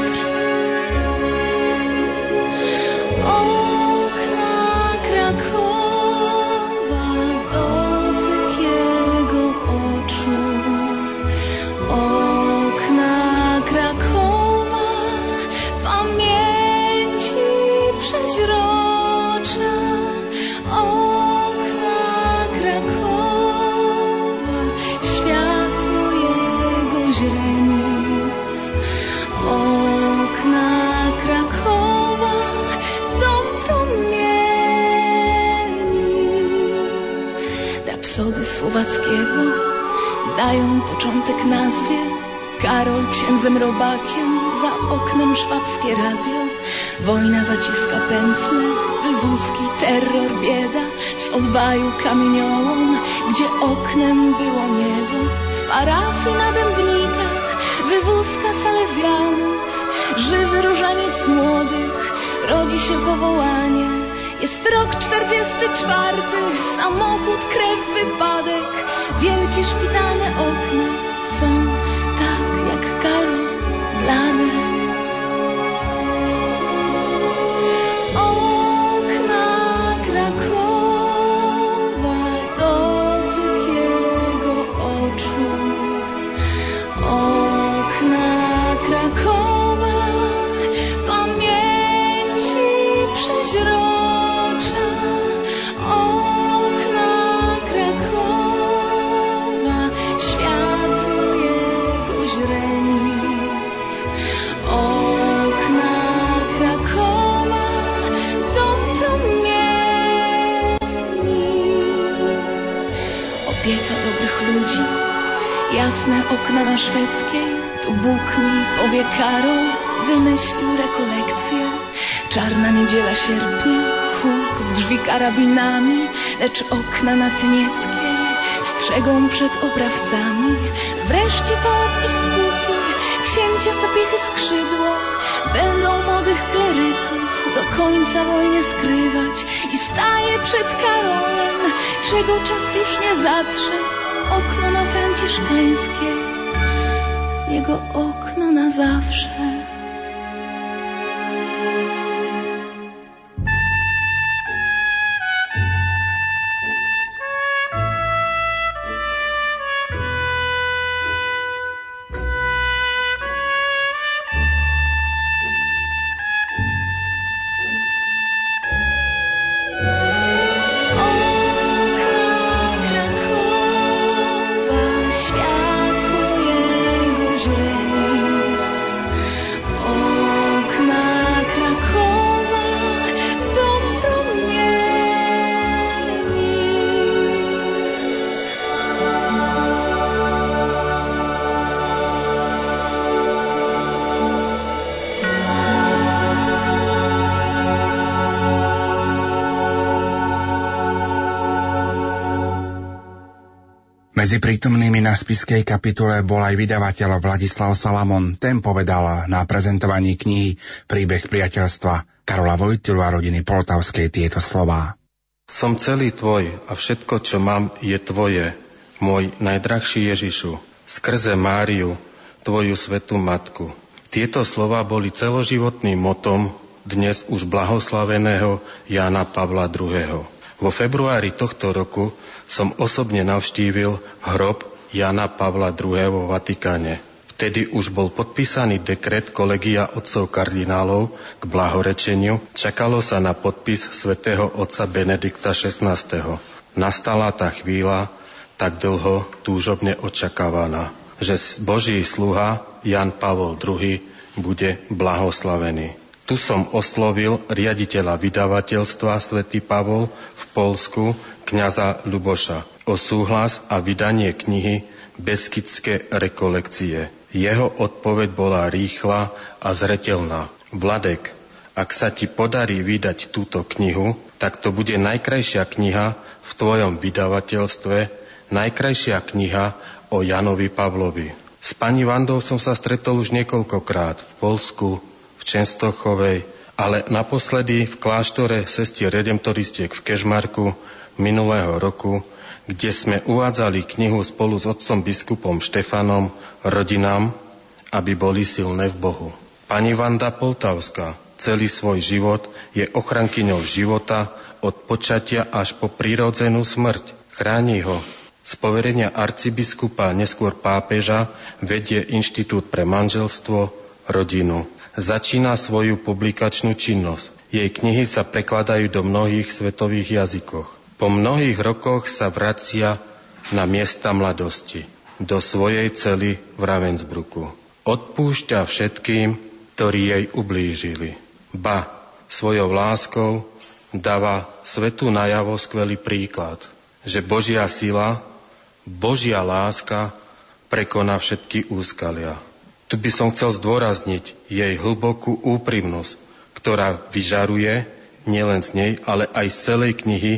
Dają początek nazwie Karol księdzem robakiem, za oknem szwabskie radio. Wojna zaciska pętle, wywózki, terror, bieda. W odwaju kamieniołom, gdzie oknem było niebo. W parafii na dębnikach, wywózka salezjanów. Żywy różaniec młodych, rodzi się powołanie. Jest rok czterdziesty czwarty, samochód, krew, wypadek. Wielkie szpitalne Czarna niedziela sierpnia, huk w drzwi karabinami, lecz okna na Tynieckiej, strzegą przed oprawcami. Wreszcie pałac i spółki, księcia zapiechy skrzydło, będą młodych kleryków do końca wojny skrywać i staje przed Karolem, czego czas już nie zatrze, okno na franciszkańskie, jego okno na zawsze. Medzi prítomnými na spiskej kapitule bol aj vydavateľ Vladislav Salamon. Ten povedal na prezentovaní knihy Príbeh priateľstva Karola Vojtilu a rodiny Poltavskej tieto slová. Som celý tvoj a všetko, čo mám, je tvoje, môj najdrahší Ježišu, skrze Máriu, tvoju svetú matku. Tieto slova boli celoživotným motom dnes už blahoslaveného Jána Pavla II. Vo februári tohto roku som osobne navštívil hrob Jana Pavla II. vo Vatikáne. Vtedy už bol podpísaný dekret kolegia otcov kardinálov k blahorečeniu. Čakalo sa na podpis svätého otca Benedikta XVI. Nastala tá chvíľa, tak dlho túžobne očakávaná, že Boží sluha Jan Pavol II bude blahoslavený. Tu som oslovil riaditeľa vydavateľstva Svetý Pavol v Polsku, kňaza Luboša, o súhlas a vydanie knihy Beskidské rekolekcie. Jeho odpoveď bola rýchla a zretelná. Vladek, ak sa ti podarí vydať túto knihu, tak to bude najkrajšia kniha v tvojom vydavateľstve, najkrajšia kniha o Janovi Pavlovi. S pani Vandou som sa stretol už niekoľkokrát v Polsku, Čenstochovej, ale naposledy v kláštore sestier redemptoristiek v Kežmarku minulého roku, kde sme uvádzali knihu spolu s otcom biskupom Štefanom rodinám, aby boli silné v Bohu. Pani Vanda Poltavská celý svoj život je ochrankyňou života od počatia až po prírodzenú smrť. Chráni ho. Z poverenia arcibiskupa, neskôr pápeža, vedie Inštitút pre manželstvo, rodinu začína svoju publikačnú činnosť. Jej knihy sa prekladajú do mnohých svetových jazykoch. Po mnohých rokoch sa vracia na miesta mladosti, do svojej cely v Ravensbruku. Odpúšťa všetkým, ktorí jej ublížili. Ba, svojou láskou dáva svetu najavo skvelý príklad, že Božia sila, Božia láska prekoná všetky úskalia. Tu by som chcel zdôrazniť jej hlbokú úprimnosť, ktorá vyžaruje nielen z nej, ale aj z celej knihy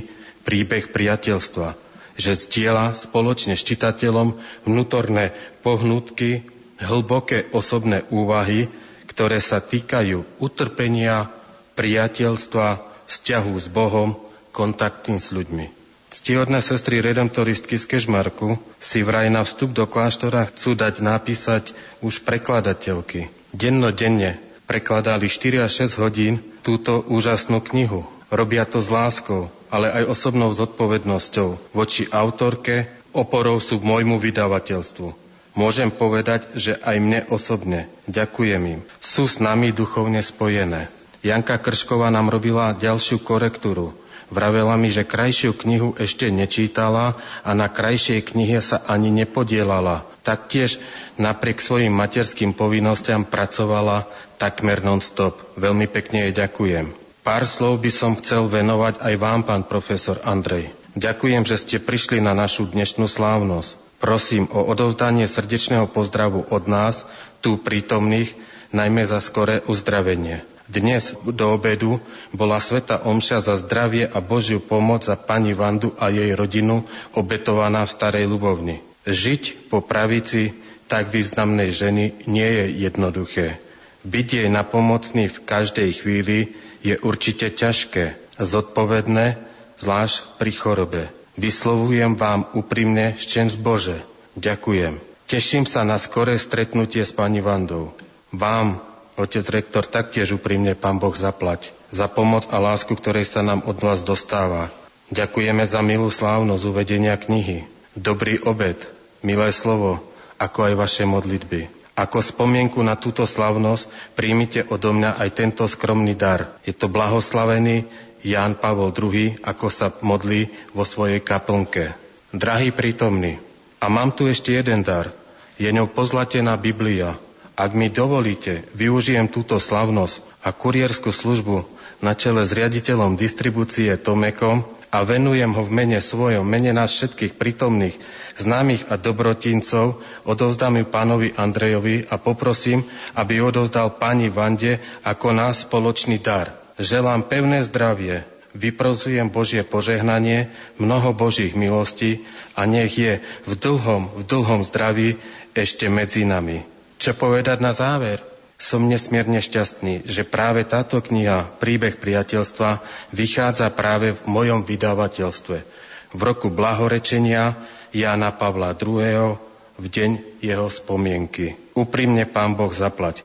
príbeh priateľstva, že zdieľa spoločne s čitateľom vnútorné pohnutky, hlboké osobné úvahy, ktoré sa týkajú utrpenia, priateľstva, vzťahu s Bohom, kontakty s ľuďmi. Ctihodné sestry redemptoristky z Kežmarku si vraj na vstup do kláštora chcú dať napísať už prekladateľky. Dennodenne prekladali 4 až 6 hodín túto úžasnú knihu. Robia to s láskou, ale aj osobnou zodpovednosťou voči autorke, oporou sú môjmu vydavateľstvu. Môžem povedať, že aj mne osobne ďakujem im. Sú s nami duchovne spojené. Janka Kršková nám robila ďalšiu korektúru Vravela mi, že krajšiu knihu ešte nečítala a na krajšej knihe sa ani nepodielala. Taktiež napriek svojim materským povinnostiam pracovala takmer non-stop. Veľmi pekne jej ďakujem. Pár slov by som chcel venovať aj vám, pán profesor Andrej. Ďakujem, že ste prišli na našu dnešnú slávnosť. Prosím o odovzdanie srdečného pozdravu od nás, tu prítomných, najmä za skoré uzdravenie. Dnes do obedu bola Sveta Omša za zdravie a Božiu pomoc za pani Vandu a jej rodinu obetovaná v Starej Ľubovni. Žiť po pravici tak významnej ženy nie je jednoduché. Byť jej napomocný v každej chvíli je určite ťažké, zodpovedné, zvlášť pri chorobe. Vyslovujem vám úprimne šťen Bože. Ďakujem. Teším sa na skoré stretnutie s pani Vandou. Vám, Otec rektor, taktiež úprimne Pán Boh zaplať za pomoc a lásku, ktorej sa nám od vás dostáva. Ďakujeme za milú slávnosť uvedenia knihy. Dobrý obed, milé slovo, ako aj vaše modlitby. Ako spomienku na túto slavnosť príjmite odo mňa aj tento skromný dar. Je to blahoslavený Ján Pavol II, ako sa modlí vo svojej kaplnke. Drahý prítomný, a mám tu ešte jeden dar. Je ňou pozlatená Biblia, ak mi dovolíte, využijem túto slavnosť a kurierskú službu na čele s riaditeľom distribúcie Tomekom a venujem ho v mene svojom, mene nás všetkých prítomných, známych a dobrotincov, odovzdám ju pánovi Andrejovi a poprosím, aby ju odovzdal pani Vande ako nás spoločný dar. Želám pevné zdravie, vyprozujem Božie požehnanie, mnoho Božích milostí a nech je v dlhom, v dlhom zdraví ešte medzi nami. Čo povedať na záver? Som nesmierne šťastný, že práve táto kniha Príbeh priateľstva vychádza práve v mojom vydavateľstve. V roku blahorečenia Jana Pavla II. v deň jeho spomienky. Úprimne pán Boh zaplať.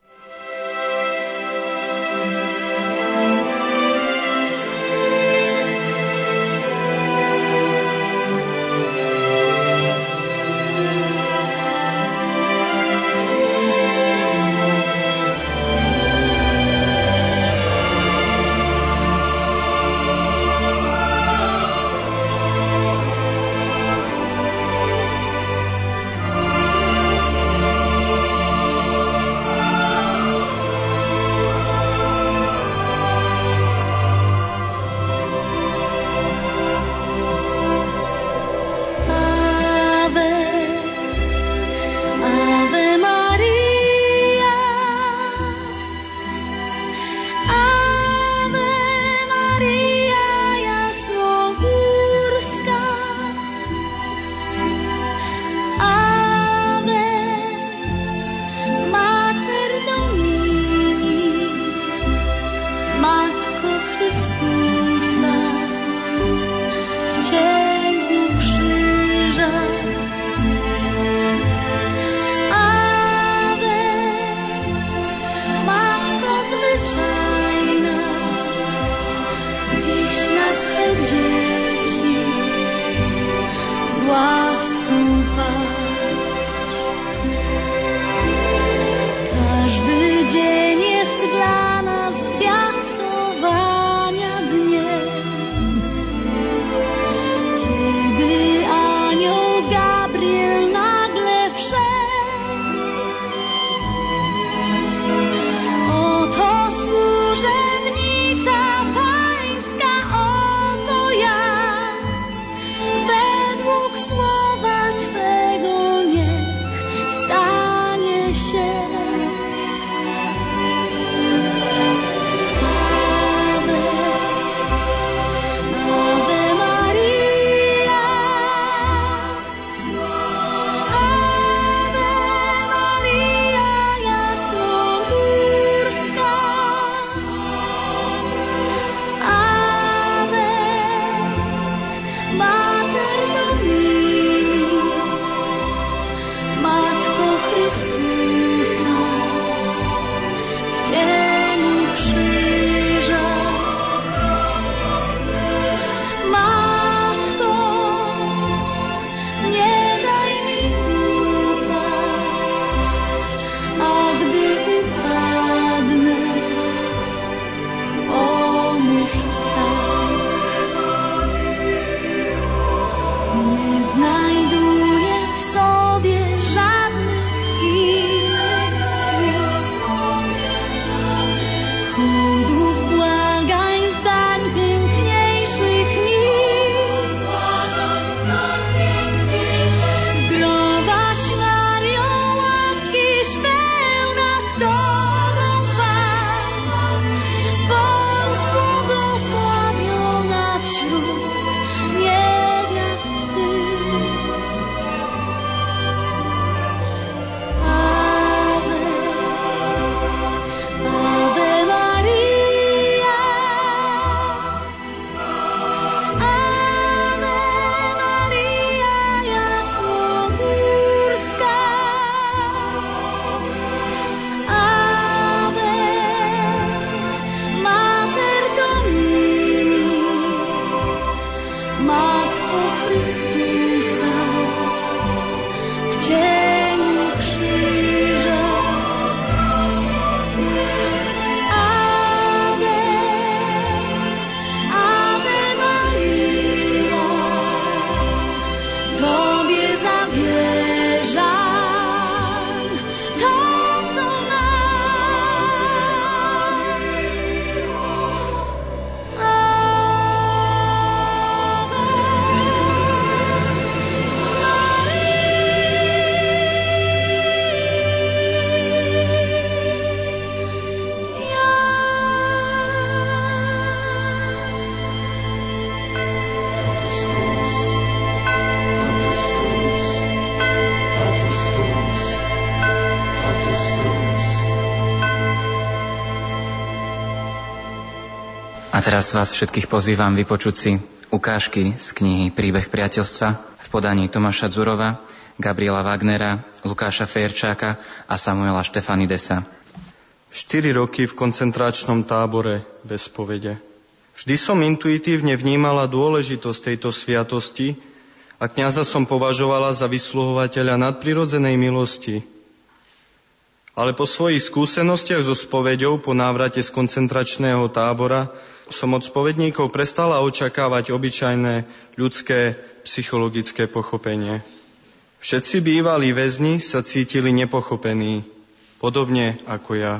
Teraz vás všetkých pozývam vypočuť si ukážky z knihy Príbeh priateľstva v podaní Tomáša Dzurova, Gabriela Wagnera, Lukáša Ferčáka a Samuela Štefanidesa. 4 roky v koncentračnom tábore bez povede. Vždy som intuitívne vnímala dôležitosť tejto sviatosti a kňaza som považovala za vysluhovateľa nadprirodzenej milosti. Ale po svojich skúsenostiach so spoveďou po návrate z koncentračného tábora som od spovedníkov prestala očakávať obyčajné ľudské psychologické pochopenie. Všetci bývalí väzni sa cítili nepochopení, podobne ako ja.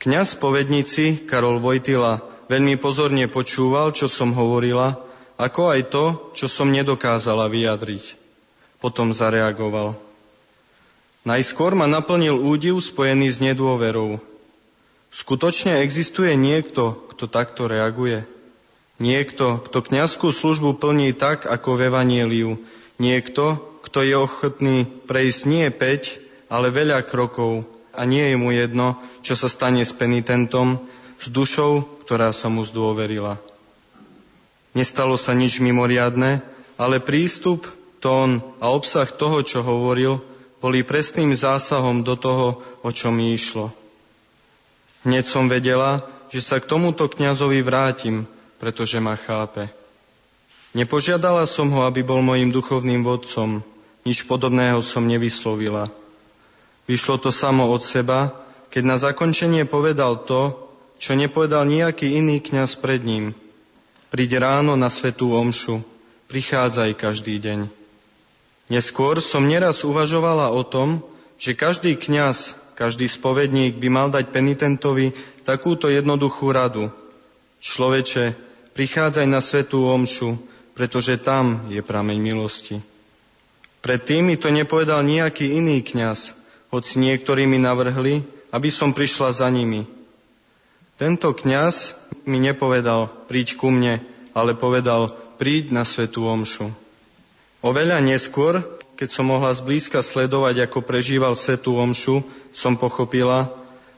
Kňaz spovedníci Karol Vojtila veľmi pozorne počúval, čo som hovorila, ako aj to, čo som nedokázala vyjadriť. Potom zareagoval. Najskôr ma naplnil údiv spojený s nedôverou. Skutočne existuje niekto, kto takto reaguje? Niekto, kto kňazskú službu plní tak, ako v Evanieliu. Niekto, kto je ochotný prejsť nie 5, ale veľa krokov a nie je mu jedno, čo sa stane s penitentom, s dušou, ktorá sa mu zdôverila. Nestalo sa nič mimoriadne, ale prístup, tón a obsah toho, čo hovoril, boli presným zásahom do toho, o čo mi išlo. Hneď som vedela, že sa k tomuto kňazovi vrátim, pretože ma chápe. Nepožiadala som ho, aby bol mojim duchovným vodcom. Nič podobného som nevyslovila. Vyšlo to samo od seba, keď na zakončenie povedal to, čo nepovedal nejaký iný kňaz pred ním. Príď ráno na svetú omšu, prichádzaj každý deň. Neskôr som neraz uvažovala o tom, že každý kňaz, každý spovedník by mal dať penitentovi takúto jednoduchú radu. Človeče, prichádzaj na svetú omšu, pretože tam je prameň milosti. Predtým mi to nepovedal nejaký iný kňaz, hoci niektorí mi navrhli, aby som prišla za nimi. Tento kňaz mi nepovedal, príď ku mne, ale povedal, príď na svetú omšu. Oveľa neskôr, keď som mohla zblízka sledovať, ako prežíval svetú omšu, som pochopila,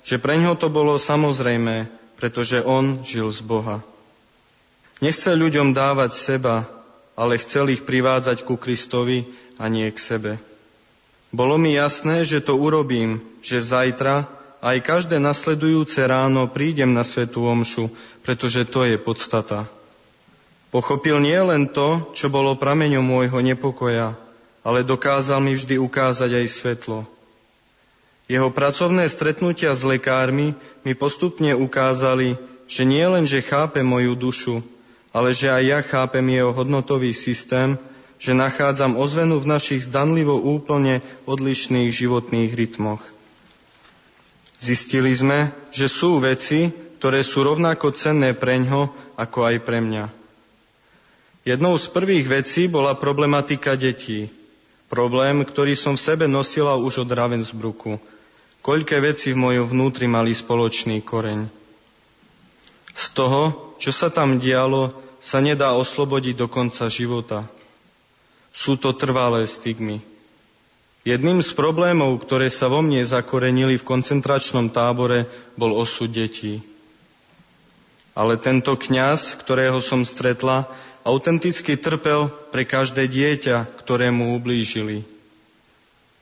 že pre ňo to bolo samozrejmé, pretože on žil z Boha. Nechcel ľuďom dávať seba, ale chcel ich privádzať ku Kristovi a nie k sebe. Bolo mi jasné, že to urobím, že zajtra aj každé nasledujúce ráno prídem na svetú omšu, pretože to je podstata. Pochopil nie len to, čo bolo prameňom môjho nepokoja, ale dokázal mi vždy ukázať aj svetlo. Jeho pracovné stretnutia s lekármi mi postupne ukázali, že nie len, že chápe moju dušu, ale že aj ja chápem jeho hodnotový systém, že nachádzam ozvenu v našich zdanlivo úplne odlišných životných rytmoch. Zistili sme, že sú veci, ktoré sú rovnako cenné preňho, ako aj pre mňa. Jednou z prvých vecí bola problematika detí. Problém, ktorý som v sebe nosila už od Ravensbruku. Koľké veci v mojom vnútri mali spoločný koreň. Z toho, čo sa tam dialo, sa nedá oslobodiť do konca života. Sú to trvalé stigmy. Jedným z problémov, ktoré sa vo mne zakorenili v koncentračnom tábore, bol osud detí. Ale tento kňaz, ktorého som stretla, autenticky trpel pre každé dieťa, ktorému ublížili.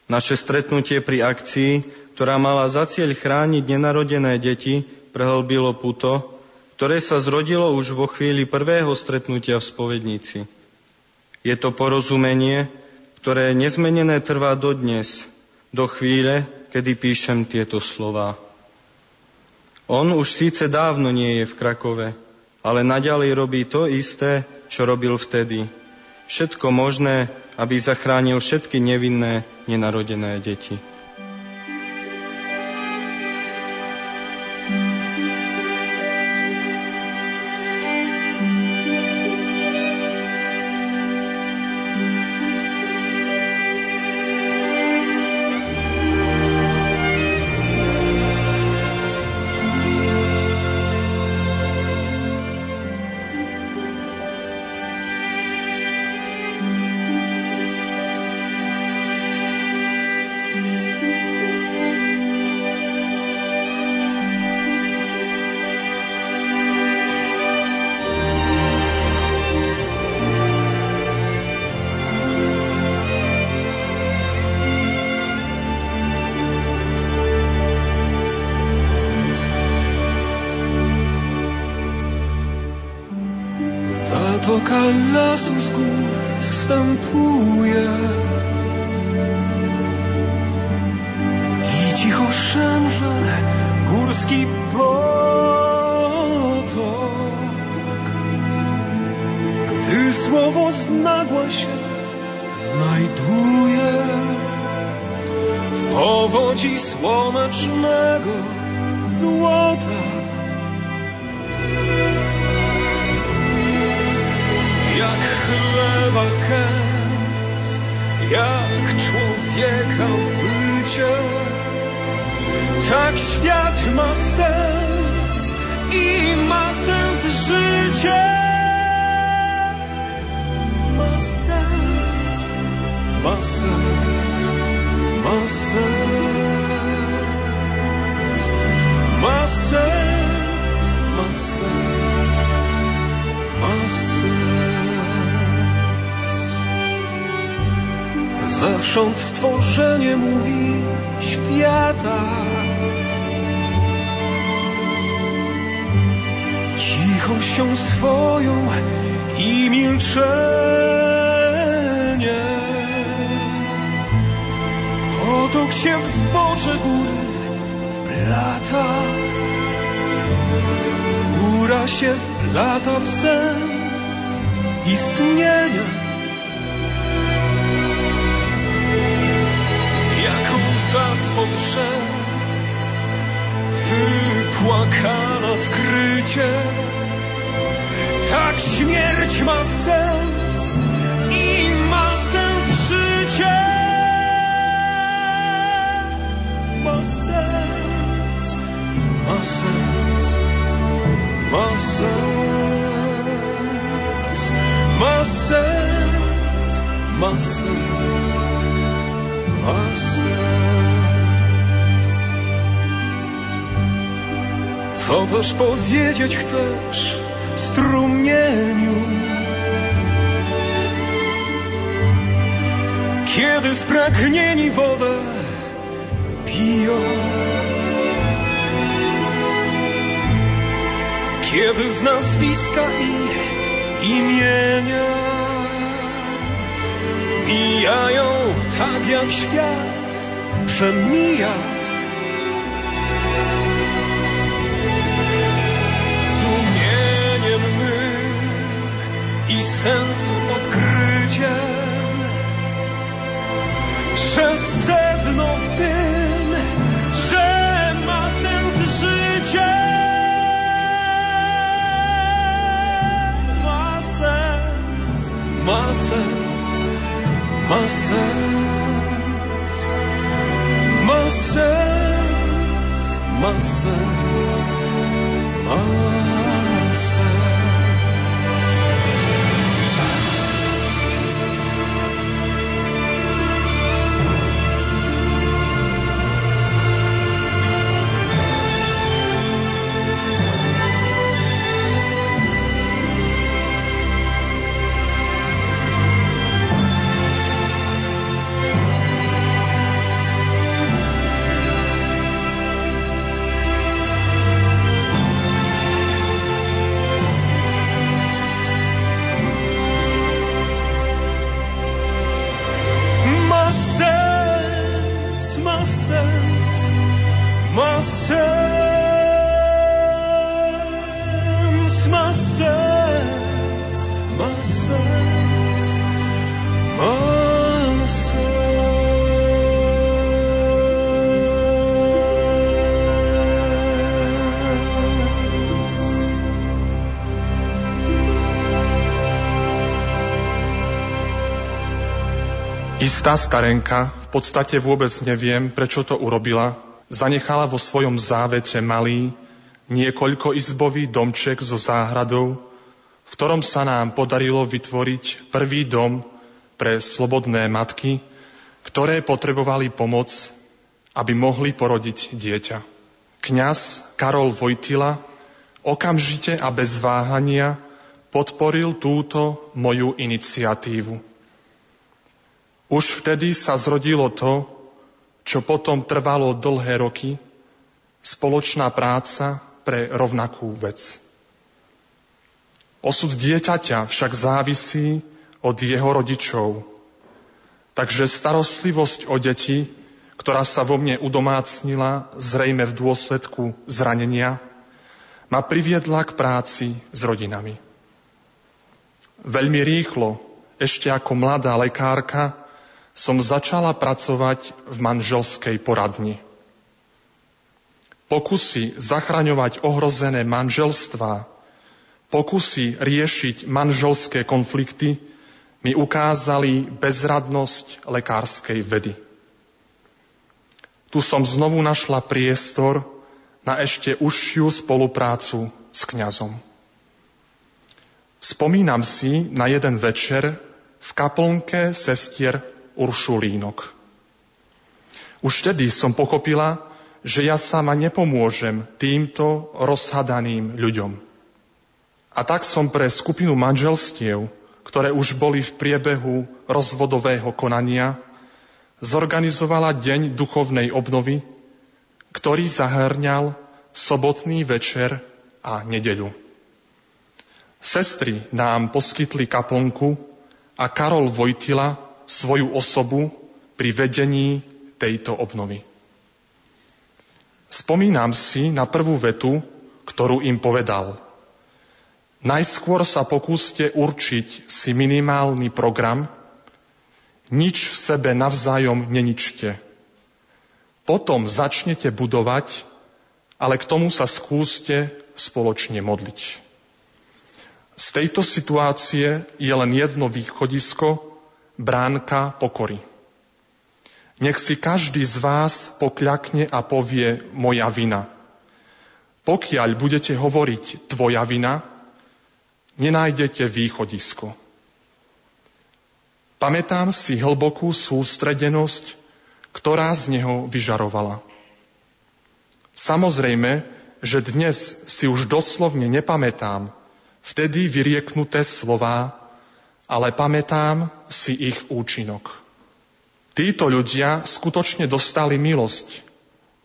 Naše stretnutie pri akcii, ktorá mala za cieľ chrániť nenarodené deti, prehlbilo puto, ktoré sa zrodilo už vo chvíli prvého stretnutia v spovednici. Je to porozumenie, ktoré nezmenené trvá dodnes, do chvíle, kedy píšem tieto slova. On už síce dávno nie je v Krakove, ale naďalej robí to isté, čo robil vtedy. Všetko možné, aby zachránil všetky nevinné, nenarodené deti. Zatoka lasu z gór wstępuje. I cicho szemrze górski potok. Gdy słowo znagła się znajduje W powodzi słonecznego złota kęs, jak człowieka bycie. Tak świat ma sens i ma sens życie. Ma sens, ma sens, ma sens, ma sens, ma sens, ma sens. Zewsząd stworzenie mówi świata. Cichością swoją i milczenie. Potok się w zbocze góry wplata. Góra się wplata w sens istnienia. Wypłakana skrycie. Tak śmierć ma sens i ma sens życie. Ma sens, ma sens, ma sens, ma sens, ma sens, ma sens. Co też powiedzieć chcesz, strumieniu? Kiedy spragnieni wodę piją, kiedy z nazwiska i imienia mijają tak jak świat przemija. I sensu odkryciem, że sedno w tym, że ma sens życie. Ma sens, ma sens, ma sens, ma sens, ma sens, ma sens. Istá starenka, v podstate vôbec neviem, prečo to urobila, zanechala vo svojom závete malý, niekoľko izbový domček so záhradou, v ktorom sa nám podarilo vytvoriť prvý dom pre slobodné matky, ktoré potrebovali pomoc, aby mohli porodiť dieťa. Kňaz Karol Vojtila okamžite a bez váhania podporil túto moju iniciatívu. Už vtedy sa zrodilo to, čo potom trvalo dlhé roky, spoločná práca pre rovnakú vec. Osud dieťaťa však závisí od jeho rodičov. Takže starostlivosť o deti, ktorá sa vo mne udomácnila, zrejme v dôsledku zranenia, ma priviedla k práci s rodinami. Veľmi rýchlo, ešte ako mladá lekárka, som začala pracovať v manželskej poradni. Pokusy zachraňovať ohrozené manželstvá, pokusy riešiť manželské konflikty mi ukázali bezradnosť lekárskej vedy. Tu som znovu našla priestor na ešte užšiu spoluprácu s kňazom. Spomínam si na jeden večer v kaplnke sestier Uršulínok. Už vtedy som pochopila, že ja sama nepomôžem týmto rozhadaným ľuďom. A tak som pre skupinu manželstiev, ktoré už boli v priebehu rozvodového konania, zorganizovala deň duchovnej obnovy, ktorý zahrňal sobotný večer a nedeľu. Sestry nám poskytli kaplnku a Karol Vojtila svoju osobu pri vedení tejto obnovy. Spomínam si na prvú vetu, ktorú im povedal. Najskôr sa pokúste určiť si minimálny program, nič v sebe navzájom neničte. Potom začnete budovať, ale k tomu sa skúste spoločne modliť. Z tejto situácie je len jedno východisko, bránka pokory. Nech si každý z vás pokľakne a povie moja vina. Pokiaľ budete hovoriť tvoja vina, nenájdete východisko. Pamätám si hlbokú sústredenosť, ktorá z neho vyžarovala. Samozrejme, že dnes si už doslovne nepamätám vtedy vyrieknuté slová, ale pamätám si ich účinok. Títo ľudia skutočne dostali milosť,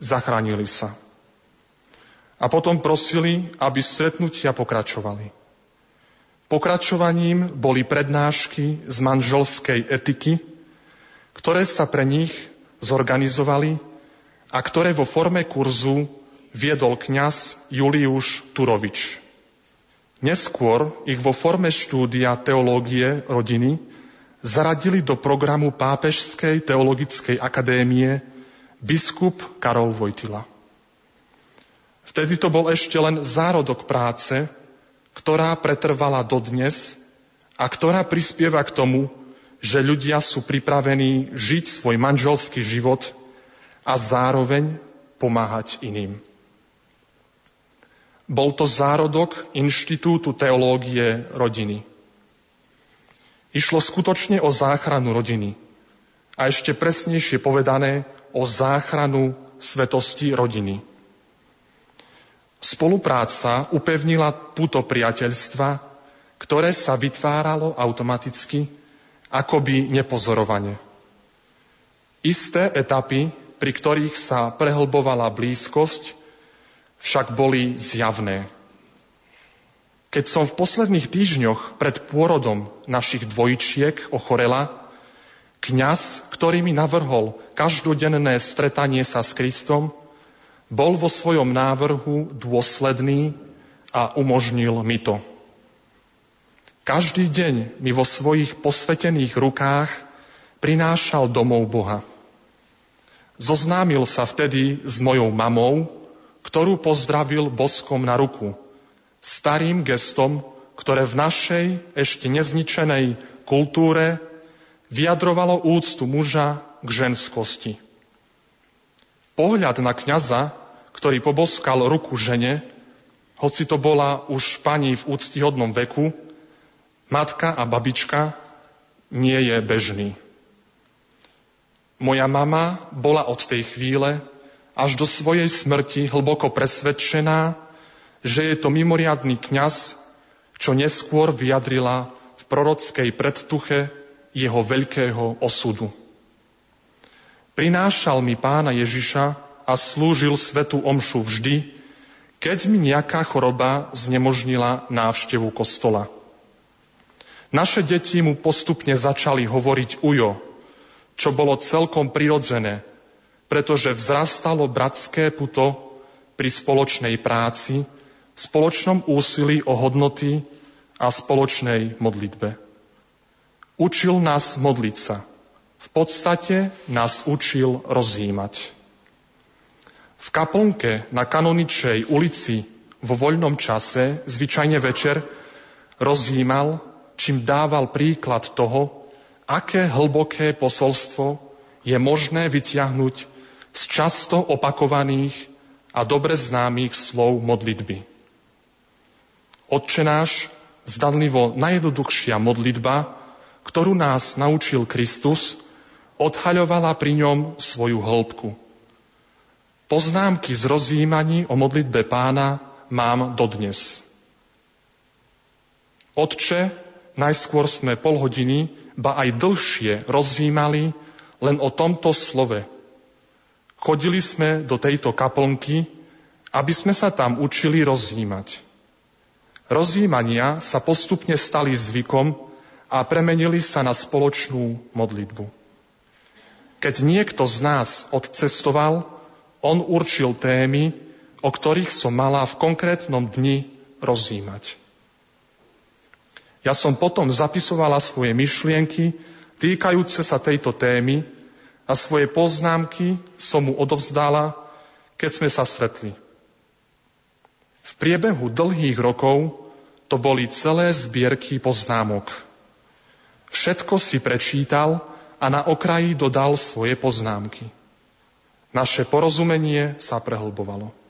zachránili sa. A potom prosili, aby stretnutia pokračovali. Pokračovaním boli prednášky z manželskej etiky, ktoré sa pre nich zorganizovali a ktoré vo forme kurzu viedol kňaz Juliuš Turovič. Neskôr ich vo forme štúdia teológie rodiny zaradili do programu Pápežskej teologickej akadémie biskup Karol Vojtila. Vtedy to bol ešte len zárodok práce, ktorá pretrvala dodnes a ktorá prispieva k tomu, že ľudia sú pripravení žiť svoj manželský život a zároveň pomáhať iným. Bol to zárodok Inštitútu teológie rodiny. Išlo skutočne o záchranu rodiny. A ešte presnejšie povedané o záchranu svetosti rodiny. Spolupráca upevnila puto priateľstva, ktoré sa vytváralo automaticky, akoby nepozorovane. Isté etapy, pri ktorých sa prehlbovala blízkosť, však boli zjavné. Keď som v posledných týždňoch pred pôrodom našich dvojčiek ochorela, kňaz, ktorý mi navrhol každodenné stretanie sa s Kristom, bol vo svojom návrhu dôsledný a umožnil mi to. Každý deň mi vo svojich posvetených rukách prinášal domov Boha. Zoznámil sa vtedy s mojou mamou, ktorú pozdravil boskom na ruku. Starým gestom, ktoré v našej ešte nezničenej kultúre vyjadrovalo úctu muža k ženskosti. Pohľad na kňaza, ktorý poboskal ruku žene, hoci to bola už pani v úctihodnom veku, matka a babička, nie je bežný. Moja mama bola od tej chvíle až do svojej smrti hlboko presvedčená, že je to mimoriadný kňaz, čo neskôr vyjadrila v prorockej predtuche jeho veľkého osudu. Prinášal mi pána Ježiša a slúžil svetu omšu vždy, keď mi nejaká choroba znemožnila návštevu kostola. Naše deti mu postupne začali hovoriť ujo, čo bolo celkom prirodzené, pretože vzrastalo bratské puto pri spoločnej práci, spoločnom úsilí o hodnoty a spoločnej modlitbe. Učil nás modliť sa. V podstate nás učil rozjímať. V kaplnke na Kanoničej ulici vo voľnom čase, zvyčajne večer, rozjímal, čím dával príklad toho, aké hlboké posolstvo je možné vyťahnuť z často opakovaných a dobre známych slov modlitby. Otčenáš, zdanlivo najjednoduchšia modlitba, ktorú nás naučil Kristus, odhaľovala pri ňom svoju hĺbku. Poznámky z rozjímaní o modlitbe pána mám dodnes. Otče, najskôr sme pol hodiny, ba aj dlhšie rozjímali len o tomto slove. Chodili sme do tejto kaplnky, aby sme sa tam učili rozjímať. Rozjímania sa postupne stali zvykom a premenili sa na spoločnú modlitbu. Keď niekto z nás odcestoval, on určil témy, o ktorých som mala v konkrétnom dni rozímať. Ja som potom zapisovala svoje myšlienky týkajúce sa tejto témy a svoje poznámky som mu odovzdala, keď sme sa stretli. V priebehu dlhých rokov to boli celé zbierky poznámok. Všetko si prečítal a na okraji dodal svoje poznámky. Naše porozumenie sa prehlbovalo.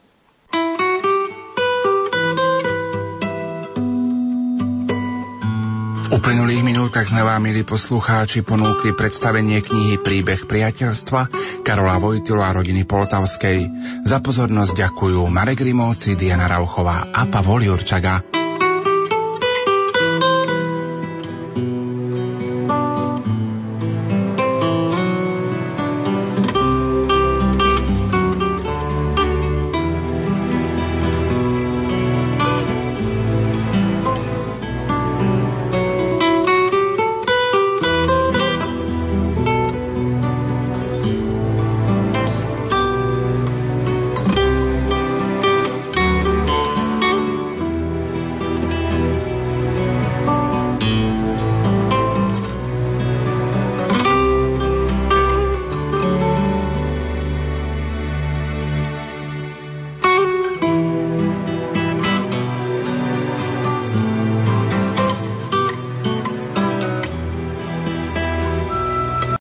Uplynulých minútach sme vám, milí poslucháči, ponúkli predstavenie knihy Príbeh priateľstva Karola Vojtila a rodiny Poltavskej. Za pozornosť ďakujú Marek Rimovci, Diana Rauchová a Pavol Jurčaga.